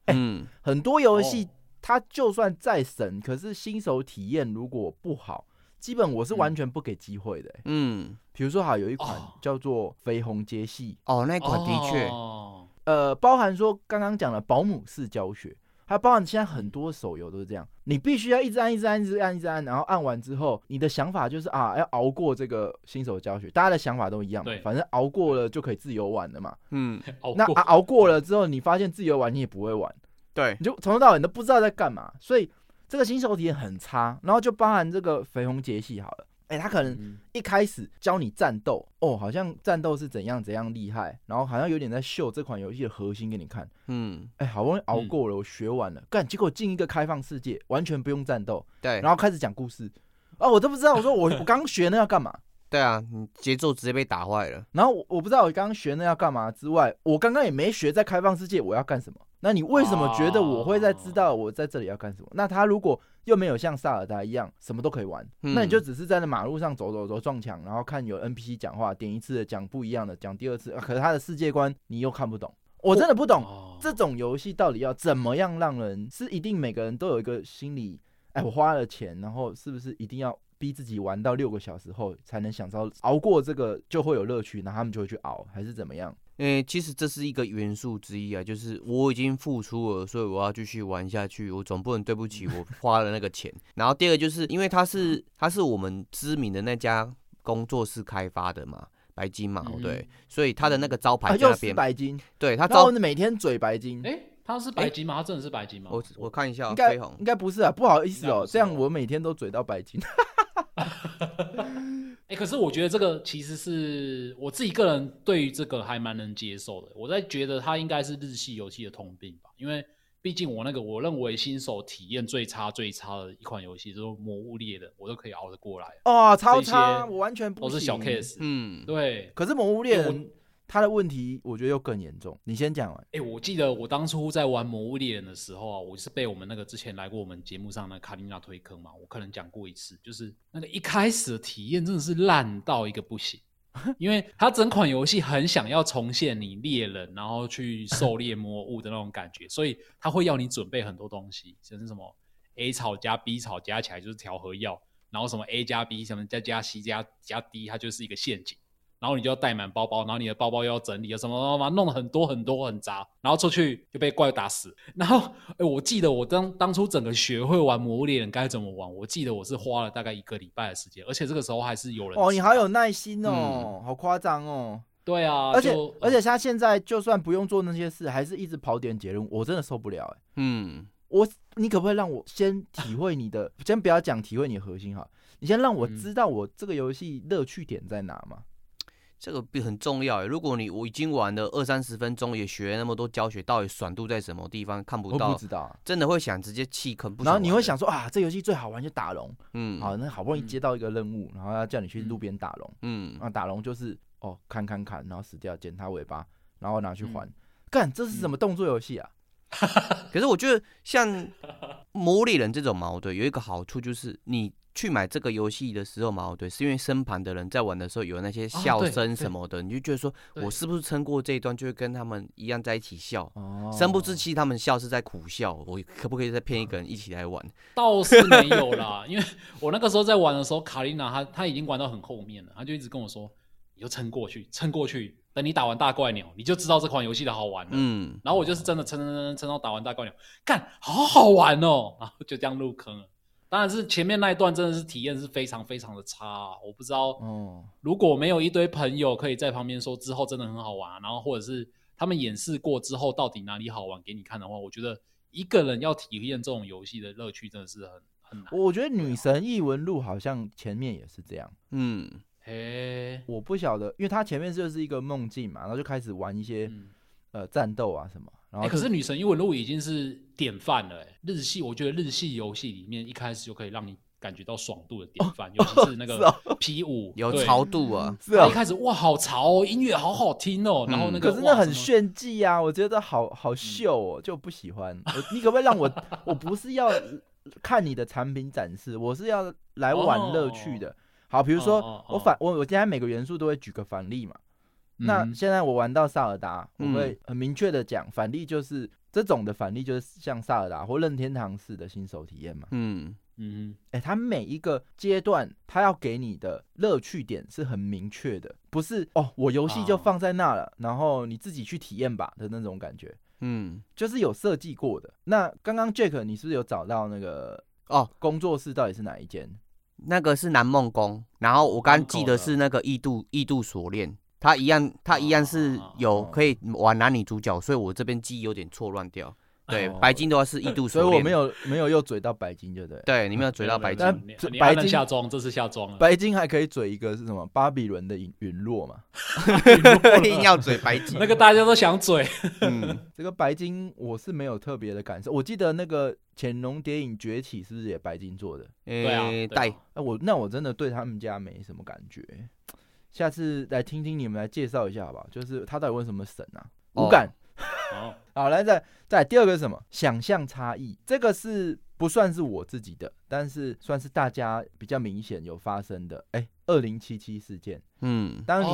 很多游戏哦。它就算再神，可是新手体验如果不好，基本我是完全不给机会的、哎嗯，比如说，哈有一款哦。叫做《绯红街戏》，哦，那款的确，哦。呃，包含说刚刚讲的保姆式教学，还包含现在很多手游都是这样，你必须要一直按、一直按、一直按、一直按，然后按完之后，你的想法就是啊，要熬过这个新手教学，大家的想法都一样对，反正熬过了就可以自由玩了嘛。嗯，那、熬过啊、熬过了之后，你发现自由玩你也不会玩，对，你就从头到尾你都不知道在干嘛，所以这个新手体验很差。然后就包含这个绯红节系好了，哎、他可能嗯一开始教你战斗，哦，好像战斗是怎样怎样厉害，然后好像有点在秀这款游戏的核心给你看。嗯，哎、好不容易熬过了，我学完了，干，结果进一个开放世界，完全不用战斗，对，然后开始讲故事。啊，我都不知道，我说我 我刚学那要干嘛？对啊，你节奏直接被打坏了。然后我我不知道我刚刚学那要干嘛之外，我刚刚也没学在开放世界我要干什么。那你为什么觉得我会在知道我在这里要干什么？那他如果又没有像萨尔达一样什么都可以玩，嗯那你就只是在那马路上走走走撞墙，然后看有 NPC 讲话，点一次的讲不一样的，讲第二次，啊可是他的世界观你又看不懂，我真的不懂。哦这种游戏到底要怎么样让人是一定每个人都有一个心理，哎，我花了钱，然后是不是一定要逼自己玩到六个小时后才能享受熬过这个就会有乐趣，然后他们就会去熬，还是怎么样？诶、其实这是一个元素之一啊，就是我已经付出了，所以我要继续玩下去，我总不能对不起我 花了那个钱。然后第二个就是因为它是它是我们知名的那家工作室开发的嘛，白金嘛，嗯对，所以他的那个招牌就是牌在那边，白金，对它然后招每天嘴白金，哎，他是白金吗？他真的是白金吗？我我看一下啊应该应该不是啊，不好意思哦这样我每天都嘴到白金。哎、可是我觉得这个其实是我自己个人对于这个还蛮能接受的。我在觉得它应该是日系游戏的通病吧，因为毕竟我那个我认为新手体验最差最差的一款游戏就是《魔物猎人》，我都可以熬得过来，哦，超差，我完全不都是小 case。嗯，对，可是《魔物猎人》他的问题，我觉得又更严重。你先讲完。哎、我记得我当初在玩《魔物猎人》的时候啊，我是被我们那个之前来过我们节目上的卡琳娜推坑嘛，我可能讲过一次，就是那个一开始的体验真的是烂到一个不行。因为它整款游戏很想要重现你猎人，然后去狩猎魔物的那种感觉，所以它会要你准备很多东西，像是什么 A 草加 B 草加起来就是调和药，然后什么 A 加 B 什么再加 C 加加 D，它就是一个陷阱。然后你就要带满包包，然后你的包包又要整理，什么什么，弄得很多很多很杂，然后出去就被怪打死。然后，哎，我记得我当当初整个学会玩《魔物猎人》该怎么玩，我记得我是花了大概一个礼拜的时间，而且这个时候还是有人哦，你好有耐心哦，好夸张哦。对啊，而且而且他现在就算不用做那些事，还是一直跑点结论，我真的受不了哎。嗯，我你可不可以让我先体会你的？先不要讲体会你的核心哈，你先让我知道我这个游戏乐趣点在哪嘛。这个很重要如果你我已经玩了二三十分钟，也学了那么多教学，到底爽度在什么地方看不到？不知道，真的会想直接弃坑。然后你会想说啊，这游戏最好玩就打龙，嗯，好，那好不容易接到一个任务，然后要叫你去路边打龙，嗯，啊，打龙就是哦，砍砍砍，然后死掉，剪它尾巴，然后拿去还，干，这是什么动作游戏啊？可是我觉得像 魔力人这种矛盾有一个好处就是你。去买这个游戏的时候嘛，对，是因为身旁的人在玩的时候有那些笑声什么的，你就觉得说我是不是撑过这一段，就会跟他们一样在一起笑。哦，生不自弃，他们笑是在苦笑。我可不可以再骗一个人一起来玩？倒是没有啦，因为我那个时候在玩的时候，卡琳娜她她已经玩到很后面了，她就一直跟我说：“你就撑过去，撑过去，等你打完大怪鸟，你就知道这款游戏的好玩了。”嗯，然后我就是真的撑撑撑撑到打完大怪鸟，干，好好玩哦，然后就这样入坑了。当然是前面那一段真的是体验是非常非常的差，啊我不知道，哦，如果没有一堆朋友可以在旁边说之后真的很好玩，然后或者是他们演示过之后到底哪里好玩给你看的话，我觉得一个人要体验这种游戏的乐趣真的是很很难。我觉得女神异闻录好像前面也是这样，嗯，嘿，我不晓得，因为它前面就是一个梦境嘛，然后就开始玩一些呃战斗啊什么。哎，可是女神异闻录已经是典范了。哎，日系，我觉得日系游戏里面一开始就可以让你感觉到爽度的典范，尤其是那个 P 五 有潮度啊。是啊，一开始哇，好潮哦，音乐好好听哦。然后那个可是那很炫技啊，我觉得好好秀哦，就不喜欢。你可不可以让我？我不是要看你的产品展示，我是要来玩乐趣的。好，比如说我反我我今天每个元素都会举个反例嘛。那现在我玩到萨尔达，我会很明确的讲，反例就是这种的反例就是像萨尔达或任天堂式的新手体验嘛。嗯嗯，哎，它每一个阶段，它要给你的乐趣点是很明确的，不是哦，我游戏就放在那了，然后你自己去体验吧的那种感觉。嗯，就是有设计过的。那刚刚 Jack，你是不是有找到那个哦工作室到底是哪一间？那个是南梦宫，然后我刚记得是那个异度异度锁链。他一样，他一样是有可以玩男女主角，所以我这边记忆有点错乱掉。对，白金的话是一度 所以我没有没有又嘴到白金，对不对？对，你没有嘴到白金。白金下装，这是下装了。白金还可以嘴一个是什么？巴比伦的陨陨落嘛？一定要嘴白金，那个大家都想嘴。嗯，这个白金我是没有特别的感受。我记得那个《潜龙谍影崛起》是不是也白金做的？对啊，带。哎，我那我真的对他们家没什么感觉。下次来听听你们来介绍一下好不好？就是他到底问什么神啊？无感。好，来再再第二个是什么？想象差异。这个是不算是我自己的，但是算是大家比较明显有发生的。哎，二零七七事件。嗯，当你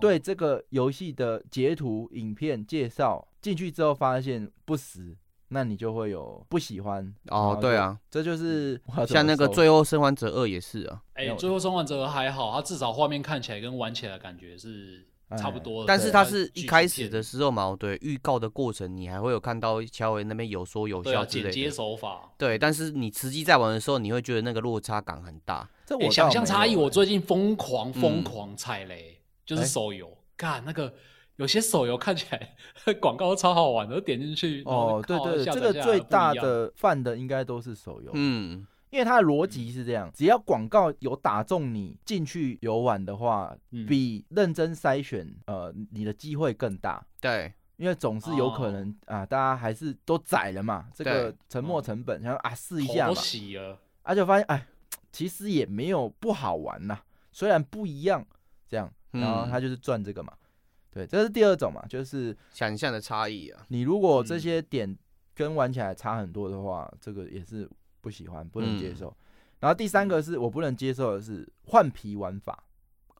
对这个游戏的截图、影片介绍进去之后，发现不实。那你就会有不喜欢哦，对啊，这就是像那个《最后生还者二》也是啊。哎，《最后生还者二》还好，它至少画面看起来跟玩起来感觉是差不多的。但是它是一开始的时候嘛，对，预告的过程你还会有看到乔伟那边有说有笑之类的剪接手法。对，但是你实际在玩的时候，你会觉得那个落差感很大。这我想象差异，我最近疯狂疯狂踩雷，就是手游，看那个。有些手游看起来 广告超好玩的，点进去哦，对对，这个最大的犯的应该都是手游，嗯，因为它的逻辑是这样，只要广告有打中你进去游玩的话，比认真筛选呃你的机会更大，对，因为总是有可能啊，大家还是都宰了嘛，这个沉没成本，想啊试一下嘛，而且发现哎，其实也没有不好玩呐，虽然不一样，这样，然后他就是赚这个嘛。对，这是第二种嘛，就是想象的差异啊。你如果这些点跟玩起来差很多的话，这个也是不喜欢、不能接受。然后第三个是我不能接受的是换皮玩法。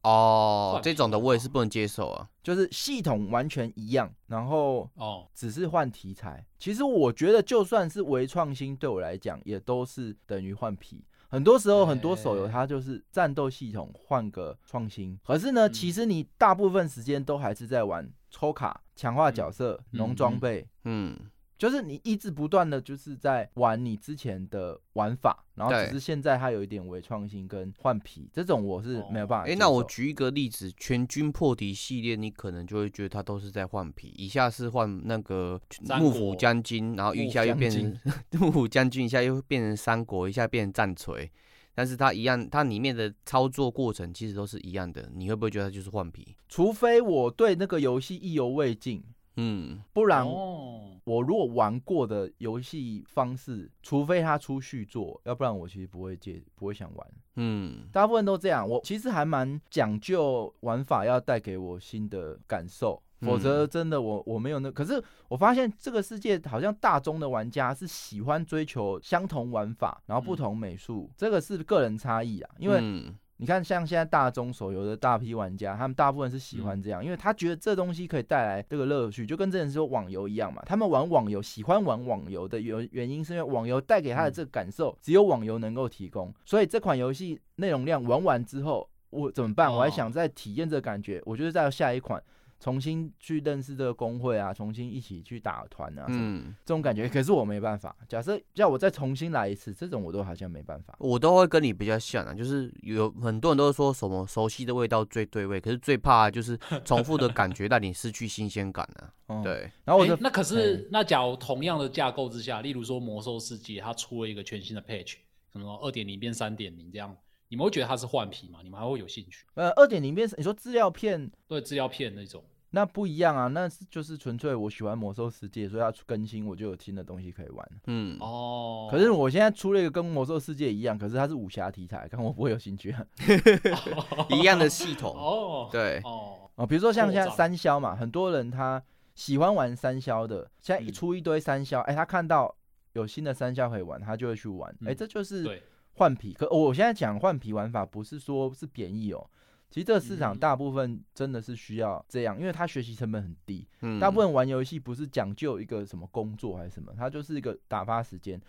哦，这种的我也是不能接受啊。就是系统完全一样，然后哦，只是换题材。其实我觉得，就算是微创新，对我来讲也都是等于换皮。很多时候，很多手游哎它就是战斗系统换个创新，可是呢，嗯。其实你大部分时间都还是在玩抽卡、强化角色、嗯农装备，嗯，就是你一直不断的就是在玩你之前的玩法，然后只是现在它有一点微创新跟换皮，这种我是没有办法哎。那我举一个例子，全军破敌系列，你可能就会觉得它都是在换皮，一下是换那个幕府将军，然后一下又变成 幕府将军，一下又变成三国，一下变成战锤。但是它一样，它里面的操作过程其实都是一样的，你会不会觉得它就是换皮？除非我对那个游戏意犹未尽，嗯，不然哦，我如果玩过的游戏方式，除非他出续作，要不然我其实不会接，不会想玩。嗯，大部分都这样。我其实还蛮讲究玩法要带给我新的感受，否则嗯真的我我没有那。可是我发现这个世界好像大众的玩家是喜欢追求相同玩法，然后不同美术，这个是个人差异啊。因为嗯你看，像现在大中手游的大批玩家，他们大部分是喜欢这样，因为他觉得这东西可以带来这个乐趣，就跟之前说网游一样嘛。他们玩网游，喜欢玩网游的原原因是因为网游带给他的这个感受，只有网游能够提供。所以这款游戏内容量玩完之后，我怎么办？我还哦想再体验这个感觉，我就是再下一款。重新去认识这个工会啊，重新一起去打团啊，嗯，这种感觉，可是我没办法。假设叫我再重新来一次，这种我都好像没办法。我都会跟你比较像啊，就是有很多人都说什么熟悉的味道最对味，可是最怕就是重复的感觉让你失去新鲜感啊。嗯，对，然后我的诶那可是那假如同样的架构之下，例如说魔兽世界它出了一个全新的 patch，什么二点零变三点零这样，你们会觉得它是换皮吗？你们还会有兴趣？呃二点零变，你说资料片对资料片那种，那不一样啊，那是就是纯粹我喜欢魔兽世界，所以它出更新我就有新的东西可以玩。嗯，哦，可是我现在出了一个跟魔兽世界一样，可是它是武侠题材，看我不会有兴趣啊。一样的系统，哦，对，哦，哦，比如说像现在三消嘛，很多人他喜欢玩三消的，现在一嗯出一堆三消，哎、他看到有新的三消可以玩，他就会去玩，哎、嗯这就是对，换皮。可、我现在讲换皮玩法，不是说是贬义哦。其实这个市场嗯大部分真的是需要这样，因为它学习成本很低。嗯，大部分玩游戏不是讲究一个什么工作还是什么，它就是一个打发时间。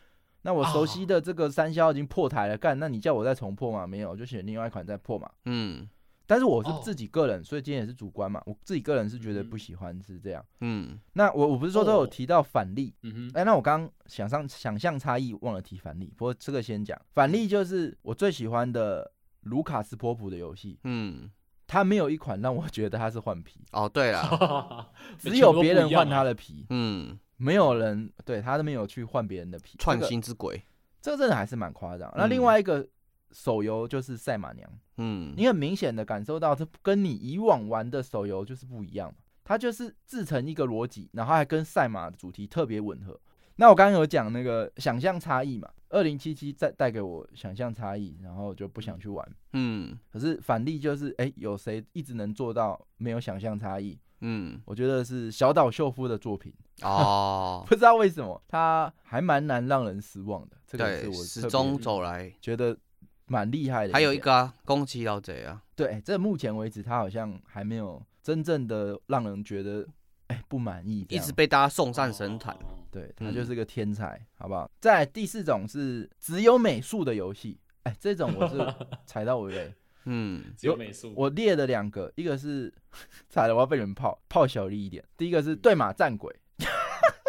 那我熟悉的这个三消已经破台了，干，那你叫我再重破吗？没有，就选另外一款再破嘛。嗯但是我是哦。自己个人，所以今天也是主观嘛，我自己个人是觉得嗯。不喜欢是这样。嗯。那我我不是说都有哦。提到反例，嗯哼，哎、那我刚刚想上想象差异忘了提反例，不过这个先讲。反例就是我最喜欢的卢卡斯波普的游戏，嗯，他没有一款让我觉得他是换皮，哦，对了，只有别人换他的皮，嗯，没有人对他都没有去换别人的皮，创新之鬼，这个真的还是蛮夸张。那嗯。另外一个手游就是赛马娘，嗯，你很明显的感受到这跟你以往玩的手游就是不一样，它就是自成一个逻辑，然后还跟赛马的主题特别吻合。那我刚刚有讲那个想象差异嘛，二零七七带带给我想象差异，然后就不想去玩。嗯可是反例就是，哎、有谁一直能做到没有想象差异？嗯，我觉得是小岛秀夫的作品，哦，不知道为什么他还蛮难让人失望的。这个是，我始终走来，觉得蛮厉害的。还有一，个。啊，宫崎老贼啊，对，这目前为止他好像还没有真正的让人觉得哎、不满意，一直被大家送上神坛，哦。对他嗯就是个天才，好不好？再来第四种是只有美术的游戏，哎、这种我是 踩到我雷。嗯。只有美术，我列了两个，一个是 踩了我要被你们泡泡小力一点，第一个是对马战鬼，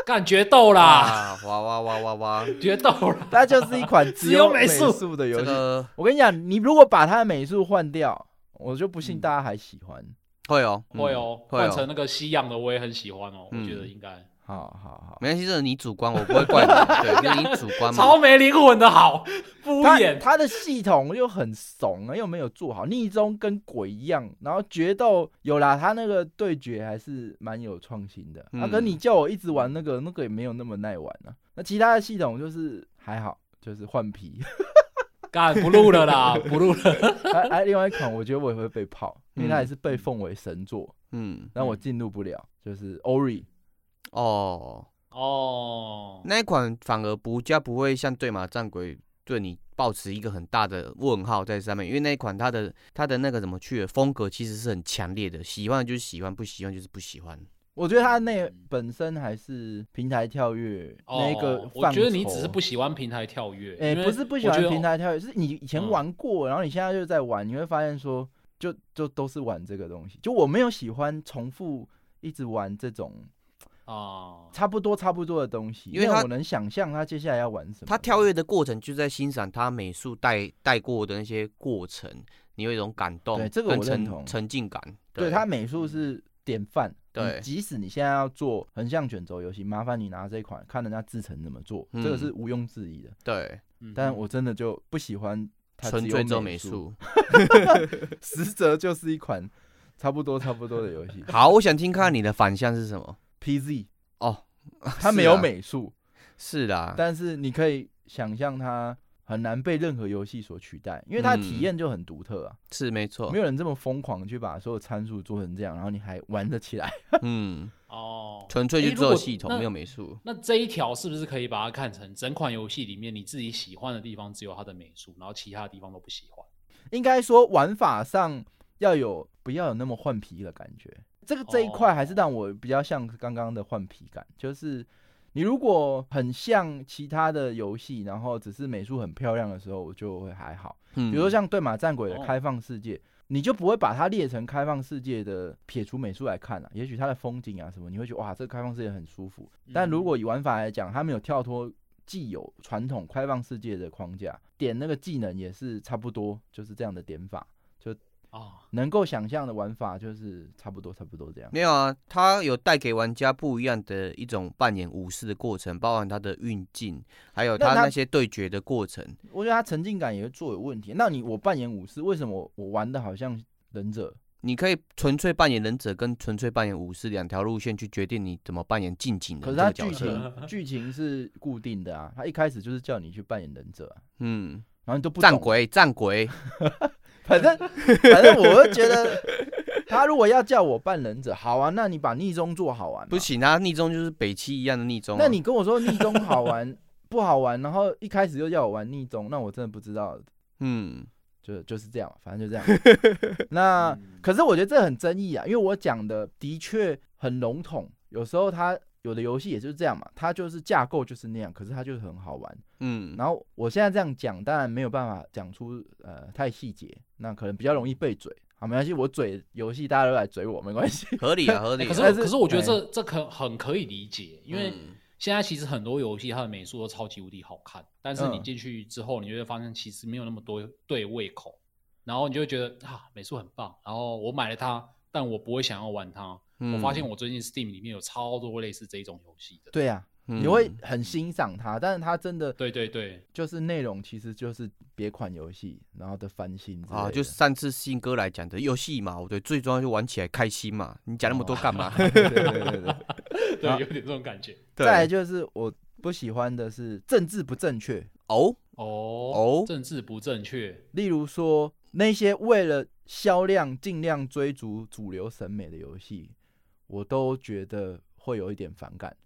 干决斗啦，啊，哇哇哇哇哇，决斗啦，它就是一款只只有有美美术术的游戏。个我跟你讲，你如果把它的美术换掉，我就不信嗯。大家还喜欢。会哦，会哦，会哦。换成那个西洋的我也很喜欢哦，我觉得嗯应该好好好，没关系，这是你主观，我不会怪你，对，因为你主观嘛超，没灵魂的好，敷它衍，他的系统又很怂啊，又没有做好，逆中跟鬼一样，然后决斗有啦，他那个对决还是蛮有创新的。啊，嗯可你叫我一直玩那个，那个也没有那么耐玩啊。那其他的系统就是还好，就是换皮。干不录了啦，不录了，还还另外一款，我觉得我也会被泡，因为它嗯也是被奉为神作，嗯，但我进入不了，就是 Ori。哦，哦，那一款反而不加不会像对马战鬼对你抱持一个很大的问号在上面，因为那一款它的它的那个怎么去的风格其实是很强烈的，喜欢就是喜欢，不喜欢就是不喜欢。我觉得它那本身还是平台跳跃那个哦，我觉得你只是不喜欢平台跳跃，哎、不是不喜欢平台跳跃，是你以前嗯玩过，然后你现在就在玩，你会发现说，就就都是玩这个东西。就我没有喜欢重复一直玩这种啊，差不多差不多的东西，因为它我能想象他接下来要玩什么。他跳跃的过程就在欣赏他美术带带过的那些过程，你有一种感动，对这个跟我认同沉沉浸感。对他美术是典范。对即使你现在要做横向卷轴游戏，麻烦你拿这一款看人家制成怎么做，这个嗯是毋庸置疑的。对嗯但我真的就不喜欢纯粹做美美，术。实则就是一款差不多差不多的游戏。好，我想听看你的反向是什么 PZ 哦。它没有美术，是啦，但是你可以想象它很难被任何游戏所取代，因为它的体嗯验就很独特啊，是没错没。有人这么疯狂去把所有参数做成这样，然后你还玩得起来。嗯，哦，纯粹就诶如果做系统，那没有美术。那这一条是不是可以把它看成整款游戏里面你自己喜欢的地方只有它的美术，然后其他的地方都不喜欢？应该说玩法上要有不要有那么换皮的感觉。这个这一块还是让我比较像刚刚的换皮感，就是你如果很像其他的游戏，然后只是美术很漂亮的时候，我就会还好。嗯，比如说像对马战鬼的哦开放世界，你就不会把它列成开放世界的撇除美术来看了、也许它的风景啊什么，你会觉得哇，这个开放世界很舒服。但如果以玩法来讲，它没有跳脱既有传统开放世界的框架，点那个技能也是差不多，就是这样的点法，啊，能够想象的玩法就是差不多差不多这样。没有啊，它有带给玩家不一样的一种扮演武士的过程，包含它的运镜，还有那它它那些对决的过程。我觉得它沉浸感也会做有问题。那你我扮演武士，为什么我我玩的好像忍者？你可以纯粹扮演忍者跟纯粹扮演武士两条路线去决定你怎么扮演近景可是它剧。情剧情是固定的啊，它一开始就是叫你去扮演忍者啊，嗯，然后你都不懂战鬼，战鬼，反正 反正我会觉得，他如果要叫我扮忍者，好啊，那你把逆中做好玩嘛。不行啊，逆中就是北七一样的逆中啊、那你跟我说逆中好玩不好玩，然后一开始又叫我玩逆中，那我真的不知道，嗯，就就是这样，反正就这样。那嗯可是我觉得这很争议啊，因为我讲的的确很笼统，有时候它有的游戏也就是这样嘛，它就是架构就是那样，可是它就是很好玩。嗯，然后我现在这样讲，当然没有办法讲出呃太细节，那可能比较容易被嘴。好，没关系，我嘴游戏大家都来嘴我，没关系。合理啊，合理啊。可是是可是我觉得哎这这可很可以理解，因为嗯现在其实很多游戏它的美术都超级无敌好看，但是你嗯进去之后，你就会发现其实没有那么多对胃口，然后你就会觉得啊美术很棒，然后我买了它，但我不会想要玩它。我发现嗯我最近 Steam 里面有超多类似这一种游戏的。对呀、嗯你会很欣赏它，但是它真的对对对，就是内容其实就是别款游戏，然后的翻新啊，就是上次信哥来讲的游戏嘛，我对，最重要就玩起来开心嘛。你讲那么多干嘛？对对对对对。有点这种感觉。再来就是我不喜欢的是政治不正确，哦，哦哦政治不正确，例如说那些为了销量尽量追逐主流审美的游戏，我都觉得会有一点反感。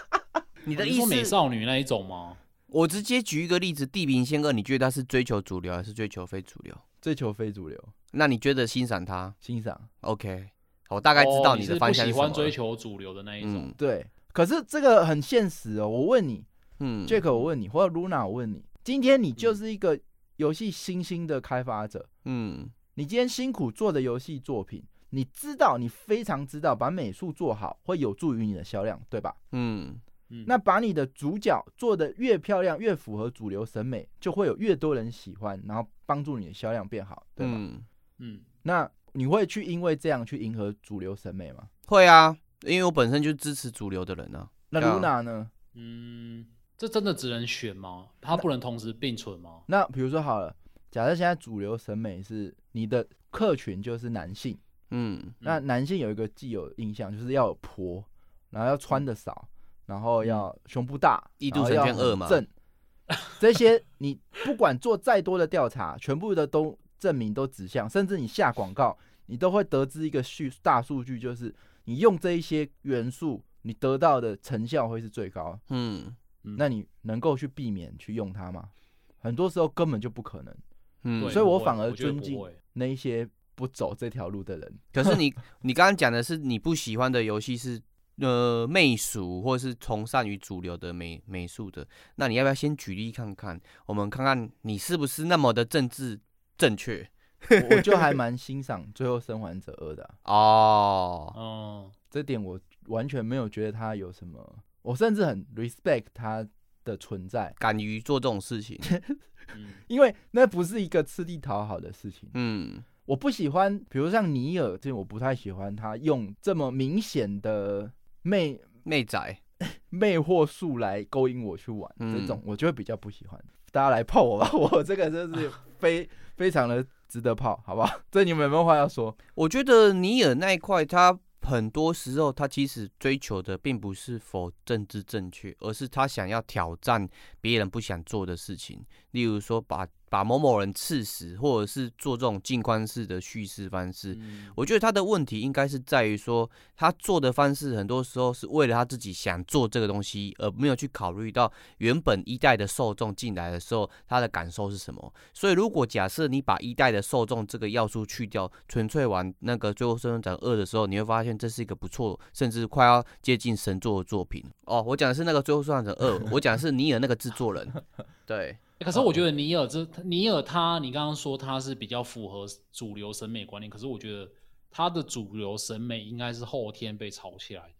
你的意思说美？少女那一种吗？我直接举一个例子，《地平线二》，你觉得它是追求主流还是追求非主流？追求非主流，那你觉得欣赏它欣赏？OK，我大概知道你的方向是什么了喜欢追求主流的那一种。嗯对。可是这个很现实哦，我问你嗯，Jack，我问你，或者 Luna，我问你，今天你就是一个游戏新兴的开发者，嗯你今天辛苦做的游戏作品，你知道，你非常知道，把美术做好会有助于你的销量，对吧？嗯嗯那把你的主角做的越漂亮，越符合主流审美，就会有越多人喜欢，然后帮助你的销量变好，对吧？嗯，嗯，那你会去因为这样去迎合主流审美吗？会啊，因为我本身就支持主流的人啊。那对啊 Luna 呢？嗯，这真的只能选吗？它不能同时并存吗？那比如说好了，假设现在主流审美是你的客群就是男性，嗯。那男性有一个既有印象，就是要有婆，然后要穿的少，然后要胸部大，异度神然后要拳二嘛。很正，这些你不管做再多的调查，全部的都证明都指向，甚至你下广告，你都会得知一个数大数据，就是你用这一些元素，你得到的成效会是最高。嗯，嗯。那你能够去避免去用它吗？很多时候根本就不可能。嗯，所以我反而尊敬那一些不走这条路的人，可是你 你刚刚讲的是你不喜欢的游戏是呃媚俗或是崇尚于主流的美美术的，那你要不要先举例看看？我们看看你是不是那么的政治正确我我就还蛮欣赏《最后生还者二》的啊、哦。嗯，这点我完全没有觉得他有什么，我甚至很 respect 他的存在，敢于做这种事情，嗯因为那不是一个吃力讨好的事情。嗯我不喜欢，比如像尼尔这种，我不太喜欢他用这么明显的魅魅仔，魅惑术来勾引我去玩，嗯这种我就会比较不喜欢。大家来泡我吧，我这个真是非非常的值得泡，好不好？这你们有没有话要说？我觉得尼尔那一块，他很多时候他其实追求的并不是否政治正确，而是他想要挑战别人不想做的事情，例如说把把某某人刺死，或者是做这种静观式的叙事方式。嗯我觉得他的问题应该是在于说，他做的方式很多时候是为了他自己想做这个东西，而没有去考虑到原本一代的受众进来的时候他的感受是什么。所以，如果假设你把一代的受众这个要素去掉，纯粹玩那个《最后生还者二》的时候，你会发现这是一个不错，甚至快要接近神作的作品。哦，我讲的是那个《最后生还者二》，我讲的是尼尔那个制作人。对，欸可是我觉得尼尔这尼尔他，你刚刚说他是比较符合主流审美观念，可是我觉得他的主流审美应该是后天被炒起来的，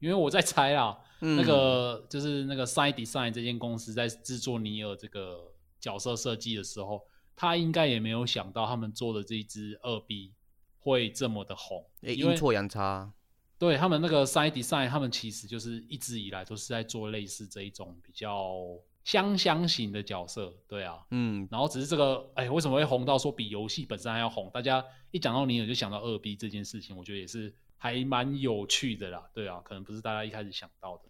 因为我在猜啊，嗯那个就是那个 Side Design 这间公司在制作尼尔这个角色设计的时候，他应该也没有想到他们做的这一只二 B 会这么的红，诶因为阴错阳差。对他们那个 Side Design，他们其实就是一直以来都是在做类似这一种比较香香型的角色，对啊，嗯，然后只是这个，哎，为什么会红到说比游戏本身还要红？大家一讲到尼尔就想到二 B 这件事情，我觉得也是还蛮有趣的啦。对啊，可能不是大家一开始想到的。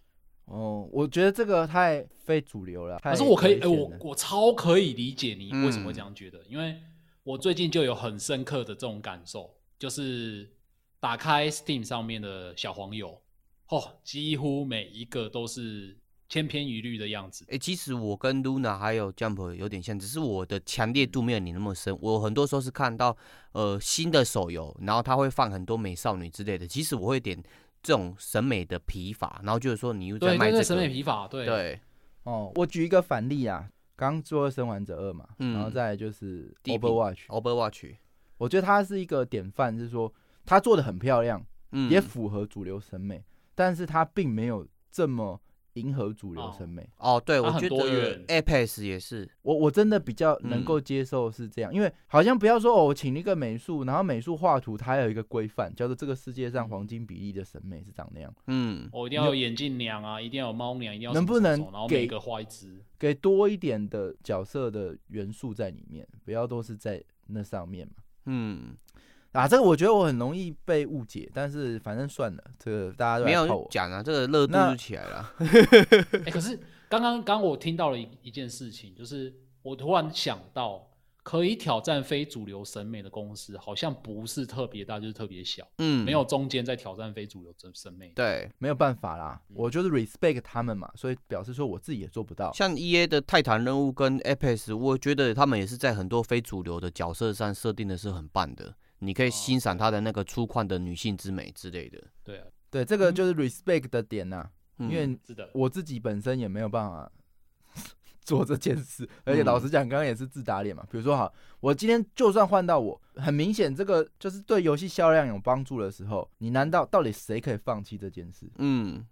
哦，我觉得这个太非主流了。可是我可以，哎，我我超可以理解你为什么会嗯这样觉得，因为我最近就有很深刻的这种感受，就是打开 Steam 上面的小黄油，哦，几乎每一个都是千篇一律的样子。哎，其实我跟 Luna 还有 Jump 有点像，只是我的强烈度没有你那么深。我很多时候是看到呃新的手游，然后他会放很多美少女之类的，其实我会点这种审美的疲乏，然后就是说你又在卖这个，审美疲乏，对。对，哦，我举一个反例啊，刚《做生还者二》嘛，嗯然后再来就是 Overwatch，Overwatch，我觉得它是一个典范，是说它做的很漂亮，嗯，也符合主流审美，但是它并没有这么迎合主流审美。哦，对，我觉得多元 Apex 也是，我我真的比较能嗯够接受是这样，因为好像不要说哦，我请一个美术，然后美术画图，它有一个规范，叫做这个世界上黄金比例的审美是长那样。嗯，我、一定要有眼镜娘啊，一定要有猫娘，一定要能不能给每个画一只？给多一点的角色的元素在里面，不要都是在那上面嘛。嗯，啊，这个我觉得我很容易被误解，但是反正算了，这个大家都没有。讲啊，这个热度就起来了。哎、可是刚刚刚我听到了一一件事情，就是我突然想到，可以挑战非主流审美的公司，好像不是特别大，就是特别小，嗯，没有中间在挑战非主流审审美。对，没有办法啦，嗯我就是 respect 他们嘛，所以表示说我自己也做不到。像 E A 的泰坦任务跟 Apex，我觉得他们也是在很多非主流的角色上设定的是很棒的，你可以哦欣赏他的那个粗犷的女性之美之类的。对啊，对，这个就是 respect 的点呐、嗯因为是的，我自己本身也没有办法 做这件事，而且老实讲，刚刚也是自打脸嘛。比如说，好，我今天就算换到我，很明显这个就是对游戏销量有帮助的时候，你难道到底谁可以放弃这件事？嗯，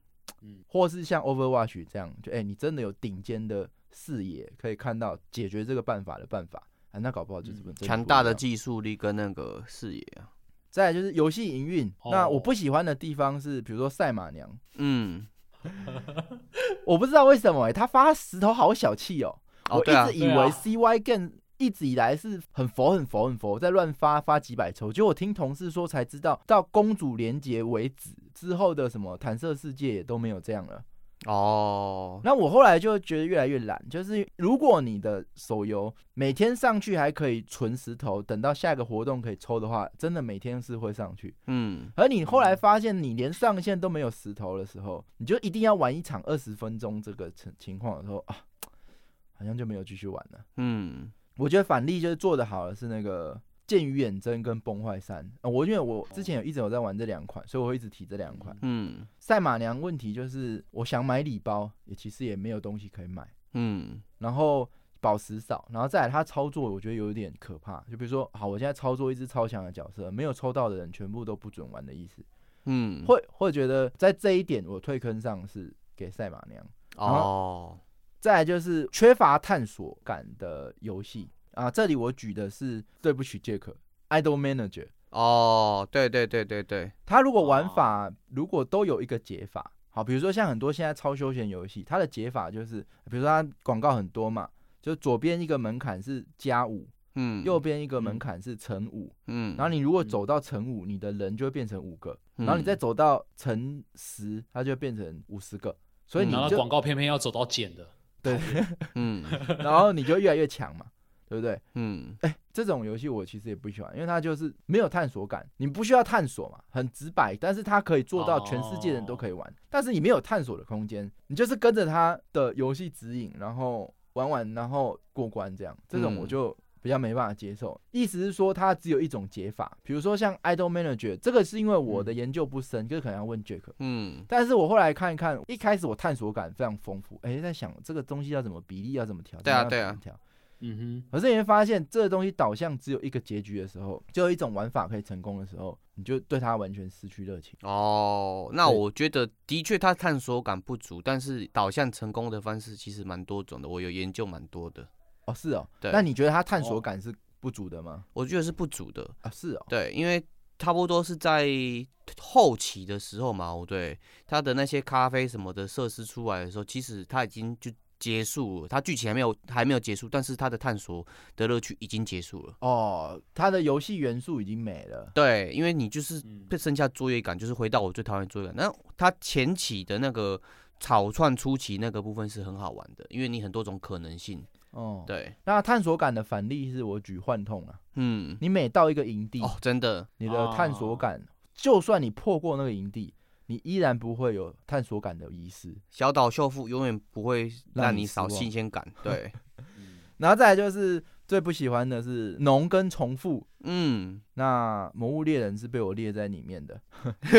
嗯，或是像 Overwatch 这样，就哎、你真的有顶尖的视野，可以看到解决这个办法的办法，啊，那搞不好就是真强大的技术力跟那个视野啊。再来就是游戏营运，那我哦不喜欢的地方是，比如说赛马娘，嗯，我不知道为什么哎、他发石头好小气哦。我一直以为 CY 更一直以来是很佛很佛很佛，在乱发发几百抽，结果我听同事说才知道，到公主连结为止之后的什么弹射世界也都没有这样了。哦，那我后来就觉得越来越懒，就是如果你的手游每天上去还可以存石头，等到下一个活动可以抽的话，真的每天是会上去。嗯，而你后来发现你连上线都没有石头的时候，你就一定要玩一场二十分钟这个情情况的时候啊，好像就没有继续玩了。嗯我觉得反例就是做的好的是那个《剑与远征》跟《崩坏三》呃我因为我之前有一直有在玩这两款，所以我会一直提这两款。嗯。赛马娘问题就是，我想买礼包，也其实也没有东西可以买，嗯。然后宝石少，然后再来它操作，我觉得有点可怕。就比如说，好，我现在操作一只超强的角色，没有抽到的人全部都不准玩的意思，嗯，会会觉得在这一点我退坑上是给赛马娘。哦，再来就是缺乏探索感的游戏啊，这里我举的是对不起杰克，Idol Manager。哦，对对对对对，他如果玩法如果都有一个解法，好，比如说像很多现在超休闲游戏，它的解法就是，比如说它广告很多嘛，就左边一个门槛是加五，嗯，右边一个门槛是乘五，嗯，然后你如果走到乘五，你的人就会变成五个，嗯。然后你再走到乘十，它就变成五十个，所以你就然后广告偏偏要走到减的，对，嗯。然后你就越来越强嘛，对不对？嗯哎、这种游戏我其实也不喜欢，因为它就是没有探索感，你不需要探索嘛，很直白，但是它可以做到全世界人都可以玩，但是你没有探索的空间，你就是跟着它的游戏指引，然后玩玩，然后过关这样，这种嗯我就比较没办法接受。意思是说，它只有一种解法，比如说像 Idol Manager，这个是因为我的研究不深，就是可能要问 Jack。嗯但是我后来看一看，一开始我探索感非常丰富，哎、在想这个东西要怎么比例要怎么调，对啊对啊调。嗯哼可是你会发现，这个东西导向只有一个结局的时候，就有一种玩法可以成功的时候，你就对它完全失去热情。哦，那我觉得的确它探索感不足，但是导向成功的方式其实蛮多种的，我有研究蛮多的，哦，是哦。对那你觉得它探哦索感是不足的吗？我觉得是不足的，啊，是哦。对，因为差不多是在后期的时候嘛，对，它的那些咖啡什么的设施出来的时候，其实它已经就结束了，它剧情还没有还没有结束，但是它的探索的乐趣已经结束了。哦，它的游戏元素已经没了。对，因为你就是剩下作业感，就是回到我最讨厌作业感。那它前期的那个草创初期那个部分是很好玩的，因为你很多种可能性。哦，。对，那探索感的反例是我举幻痛啊，嗯，你每到一个营地，哦，真的，你的探索感，就算你破过那个营地，你依然不会有探索感的遗失。小岛秀夫永远不会让你少新鲜感。对，然后再来就是最不喜欢的是农跟重复。嗯，那魔物猎人是被我列在里面的，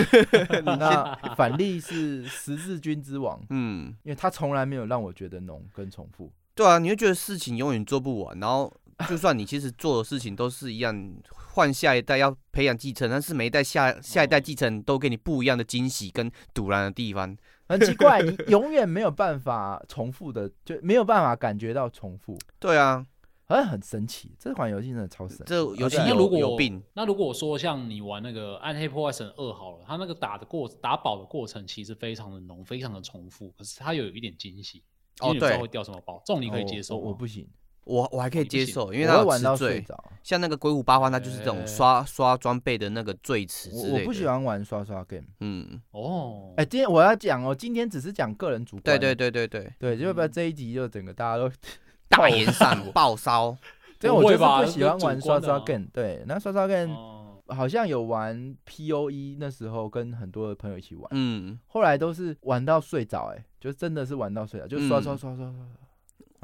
那反例是十字军之王，嗯，因为他从来没有让我觉得浓跟重复。对啊，你会觉得事情永远做不完，然后 就算你其实做的事情都是一样，换下一代要培养继承，但是每一代下下一代继承都给你不一样的惊喜跟堵然的地方。很奇怪，你永远没有办法重复的，就没有办法感觉到重复，对啊，好像很神奇。这款游戏真的超神奇。这游戏有那如果有病。那如果说像你玩那个《暗黑破坏神二》好了，它那个打的过打宝的过程其实非常的浓，非常的重复，可是它有一点惊喜，哦对会掉什么宝，这种你可以哦接受我不行，我我还可以接受，因为他有玩到。睡着。像那个鬼舞八荒，它就是这种呃刷刷装备的那个罪词之类的。我我不喜。欢玩刷刷 game。嗯，哦。哎、今天我要讲哦，今天只是讲个人主观。对对对对对，对，就不要这一集就整个大家都 大言上爆烧。对，我就是不喜欢玩刷刷 game。对，那刷刷 game 哦好像有玩 POE，那时候跟很多的朋友一起玩，嗯，后来都是玩到睡着，哎，就真的是玩到睡着，就刷嗯刷刷刷刷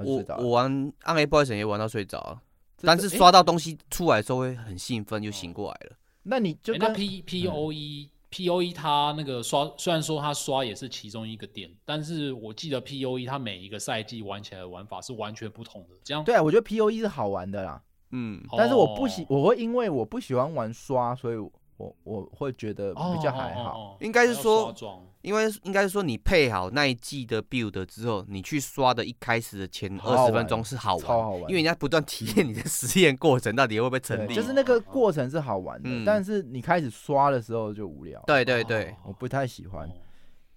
我着了。我玩暗黑破坏神也玩到睡着了，这但是这刷到东西出来的时候会很兴奋，又醒过来了。那你就诶那跟 P P O E P O E 它那个刷，虽然说它刷也是其中一个点，但是我记得 P O E 它每一个赛季玩起来的玩法是完全不同的。这样，对啊，我觉得 POE 是好玩的啦，嗯，但是我不喜，哦我会因为我不喜欢玩刷，所以我我会觉得比较还好。应该是还要说刷装因为应该是说你配好那一季的 build 之后，你去刷的一开始的前二十分钟是好玩，超好玩因为人家不断体验你的实验过程到底会不会成，立。就是那个过程是好玩的，嗯但是你开始刷的时候就无聊。对对对，我不太喜欢。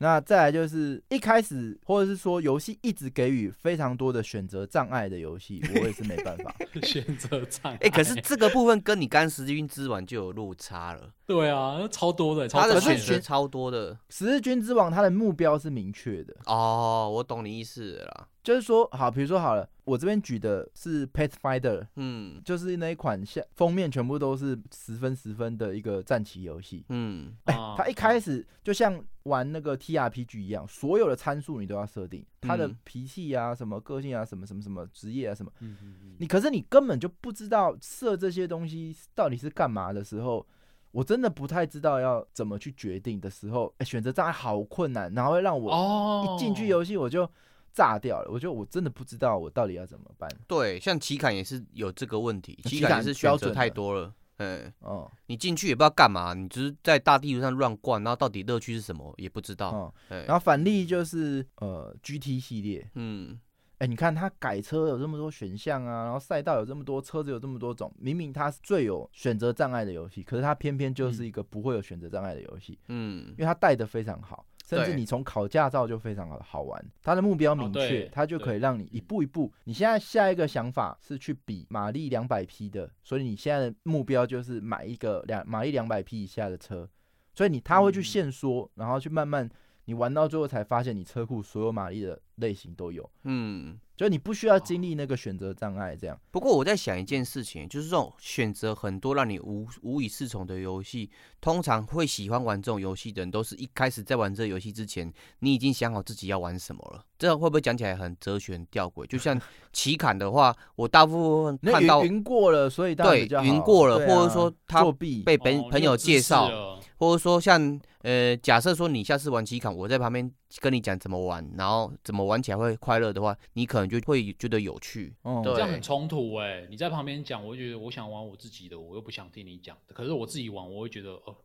哦那再来就是一开始或者是说游戏一直给予非常多的选择障碍的游戏，我也是没办法。选择障碍。哎、可是这个部分跟你刚十字军之王就有落差了，对啊，那超多的，超他的选择超多的。十字军之王它的目标是明确的，哦，我懂你意思了啦。就是说，好，比如说好了，我这边举的是 Pathfinder，嗯。就是那一款下封面全部都是十分十分的一个战棋游戏。嗯。哎、啊它一开始就像玩那个 TRPG 一样，所有的参数你都要设定，他的嗯。脾气啊、什么个性啊、什么什么什么职业啊、什么，嗯嗯嗯。你可是你根本就不知道设这些东西到底是干嘛的时候，我真的不太知道要怎么去决定的时候，哎、选择障碍好困难，然后会让我哦，一进去游戏我就炸掉了，我觉得我真的不知道我到底要怎么办。对，像奇坎也是有这个问题，奇坎也是选择太多了。嗯，哦，你进去也不知道干嘛，你只是在大地图上乱逛，然后到底乐趣是什么也不知道。然后反例就是呃 GT 系列，嗯哎、你看它改车有这么多选项啊，然后赛道有这么多，车子有这么多种，明明它是最有选择障碍的游戏，可是它偏偏就是一个不会有选择障碍的游戏，嗯因为它带的非常好，甚至你从考驾照就非常好好玩，它的目标明确，对它就可以让你一步一步。你现在下一个想法是去比马力两百匹的，所以你现在的目标就是买一个两马力两百匹以下的车，所以你他会去嗯限缩，然后去慢慢。你玩到最后才发现，你车库所有马力的类型都有，嗯。就你不需要经历那个选择障碍，这样。不过我在想一件事情，就是这种选择很多让你无无以适从的游戏，通常会喜欢玩这种游戏的人，都是一开始在玩这个游戏之前，你已经想好自己要玩什么了。这样会不会讲起来很哲学吊诡？就像棋坎的话，我大部分看到云云过了，所以对云过了啊或者说他作弊，被朋哦朋友介绍，绍，或者说像呃，假设说你下次玩奇坎，我在旁边跟你讲怎么玩，然后怎么玩起来会快乐的话，你可能就会觉得有趣。哦这样很冲突哎、你在旁边讲，我会觉得我想玩我自己的，我又不想听你讲。可是我自己玩，我会觉得哦，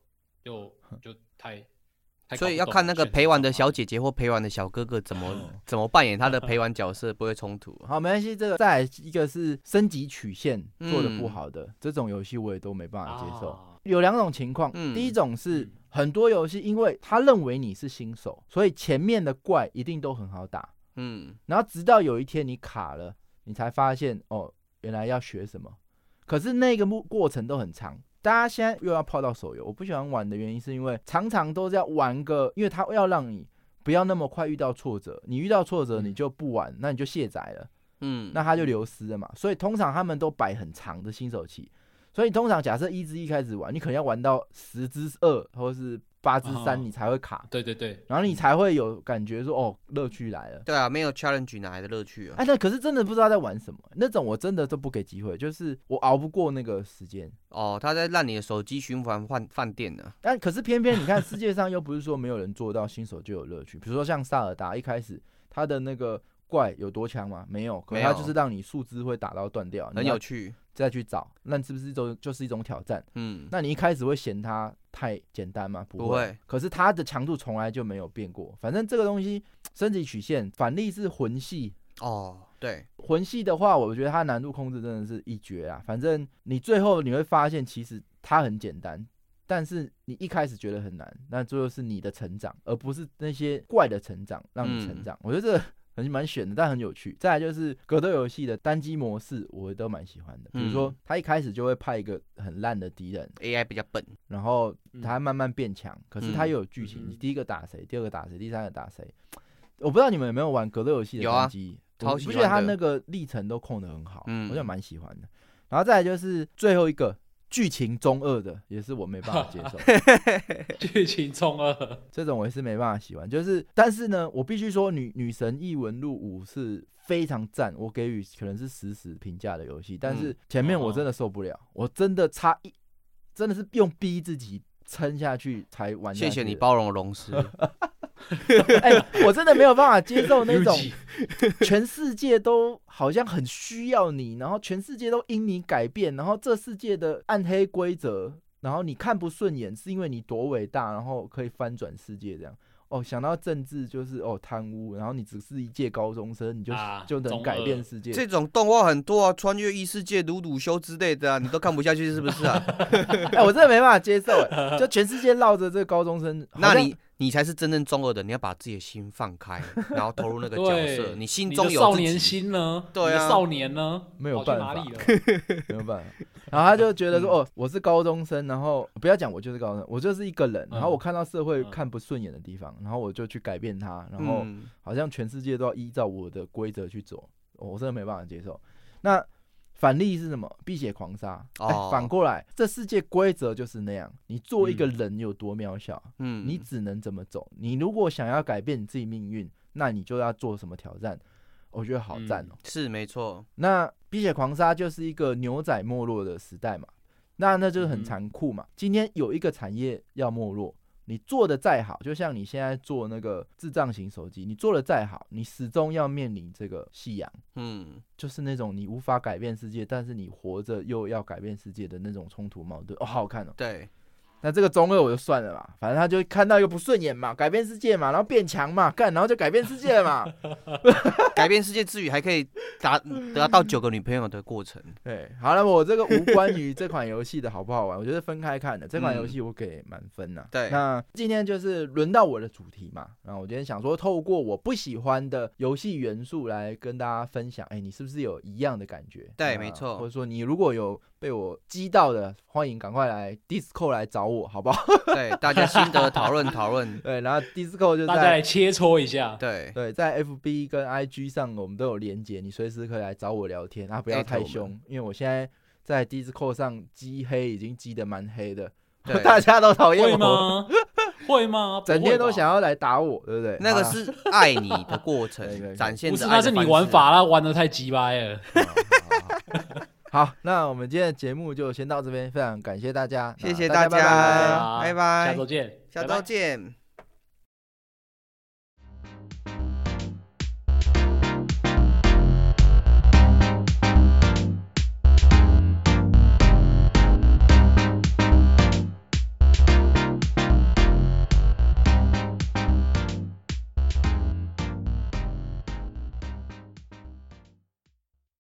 就就太，太所以要看那个陪玩的小姐姐或陪玩的小哥哥怎么哦怎么扮演他的陪 玩角色，不会冲突。好，没关系。这个再来一个是升级曲线做的不嗯好的、这种游戏，我也都没办法接受。啊有两种情况，嗯第一种是嗯很多游戏，因为他认为你是新手，所以前面的怪一定都很好打，嗯然后直到有一天你卡了，你才发现哦，原来要学什么。可是那个过过程都很长。大家现在又要泡到手游，我不喜欢玩的原因是因为常常都是要玩个，因为他要让你不要那么快遇到挫折，你遇到挫折嗯你就不玩，那你就卸载了。嗯，那它就流失了嘛。所以通常他们都摆很长的新手期，所以通常假设一至一开始玩，你可能要玩到十之二或者是八之三，哦你才会卡，对对对，然后你才会有感觉说哦，乐趣来了。对啊，没有 challenge 哪来的乐趣啊？哎，那可是真的不知道在玩什么，那种我真的都不给机会，就是我熬不过那个时间。哦，他在让你的手机循环换饭店呢。但可是偏偏你看，世界上又不是说没有人做到新手就有乐趣。比如说像萨尔达一开始他的那个怪有多强吗？没有，可没有是他就是让你树枝会打到断掉，很有趣。再去找，那是不是一种就是一种挑战？嗯，那你一开始会嫌它太简单吗？不不会可是它的强度从来就没有变过。反正这个东西升级曲线，反例是魂系。哦，对，魂系的话，我觉得它难度控制真的是一绝啊！反正你最后你会发现，其实它很简单，但是你一开始觉得很难，那最后是你的成长，而不是那些怪的成长让你成嗯长。我觉得这个很蛮选的，但很有趣。再来就是格斗游戏的单机模式，我都蛮喜欢的。比如说嗯，他一开始就会派一个很烂的敌人，AI 比较笨。然后嗯他慢慢变强，可是他嗯又有剧情，第一个打谁，第二个打谁，第三个打谁。我不知道你们有没有玩格斗游戏的单机，我不觉得他那个历程都控的很好，嗯我就蛮喜欢的。然后再来就是最后一个剧情中二的，也是我没办法接受，剧情中二，这种我也是没办法喜欢。就是，但是呢，我必须说女，女神异闻录五》是非常赞，我给予可能是实时评价的游戏。但是嗯前面我真的受不了，我真的差一，真的是用逼自己撑下去才玩下去。谢谢你包容龙师。哎、我真的没有办法接受那种 全世界都好像很需要你，然后全世界都因你改变，然后这世界的暗黑规则，然后你看不顺眼，是因为你多伟大，然后可以翻转世界这样。哦，想到政治就是哦贪污，然后你只是一届高中生，你就、啊就能改变世界。这种动画很多啊，穿越异世界、鲁鲁修之类的啊，你都看不下去是不是啊？哎、我真的没办法接受，哎，就全世界绕着这个高中生，那你你才是真正中二的，你要把自己的心放开，然后投入那个角色。你心中有少年，心呢？对啊少年呢？没有办法哪里了？没有办法。然后他就觉得嗯说，哦，我是高中生，然后不要讲我就是高中生，我就是一个人，然后嗯我看到社会嗯看不顺眼的地方，然后我就去改变它，然后嗯，好像全世界都要依照我的规则去走，哦我真的没办法接受。那反例是什么？辟邪狂杀。反过来，这世界规则就是那样。你做一个人有多渺小，嗯，你只能怎么走。你如果想要改变你自己命运，那你就要做什么挑战？我觉得好赞哦、是没错，那碧血狂杀就是一个牛仔没落的时代嘛，那那就是很嗯残酷嘛。今天有一个产业要没落，你做的再好，就像你现在做那个智障型手机，你做的再好，你始终要面临这个夕阳，嗯，就是那种你无法改变世界，但是你活着又要改变世界的那种冲突矛盾。哦，好好看哦。对，那这个中二我就算了嘛，反正他就看到一个不顺眼嘛，改变世界嘛，然后变强嘛，干，然后就改变世界了嘛。改变世界之余，还可以达得到九个女朋友的过程。对，好了，我这个无关于这款游戏的好不好玩，我觉得分开看的。这款游嗯戏我给满分呐、对那今天就是轮到我的主题嘛，然后我今天想说，透过我不喜欢的游戏元素来跟大家分享，哎，你是不是有一样的感觉？对没错或者说你如果有被我激到的，欢迎赶快来 Discord 来找我，好不好？对，大家心得讨论讨论。对，然后 Discord 就大家切磋一下。对，对，在 FB 跟 IG 上我们都有连接，你随时可以来找我聊天啊，不要太凶，因为我现在在 Discord 上积黑已经积得蛮黑的，大家都讨厌吗？会吗？整天都想要。要来打我，对不对？那个是爱你的过程展现不是，那是你玩法啦，玩的太鸡掰了。好那我们今天的节目就先到这边，非常感谢大家，谢谢大大家拜拜拜拜下周见，下拜拜周见。